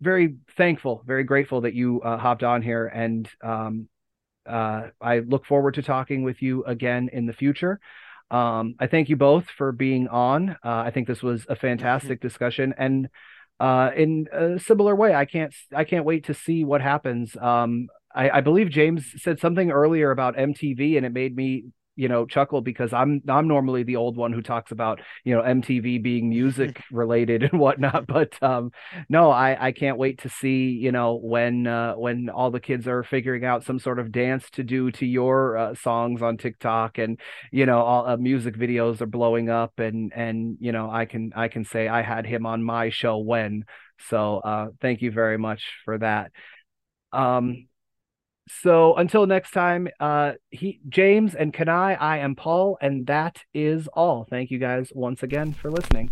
very thankful, very grateful that you uh, hopped on here, and um, uh, I look forward to talking with you again in the future. Um, I thank you both for being on. Uh, I think this was a fantastic discussion, and uh, in a similar way, I can't I can't wait to see what happens. Um, I, I believe James said something earlier about MTV, and it made me you know chuckle because I'm I'm normally the old one who talks about you know MTV being music related and whatnot, but um, no, I I can't wait to see you know when uh, when all the kids are figuring out some sort of dance to do to your uh, songs on TikTok and you know all uh, music videos are blowing up and and you know I can I can say I had him on my show when. So uh thank you very much for that. Um so until next time uh he James and Ken Ai I am Paul and that is all. Thank you guys once again for listening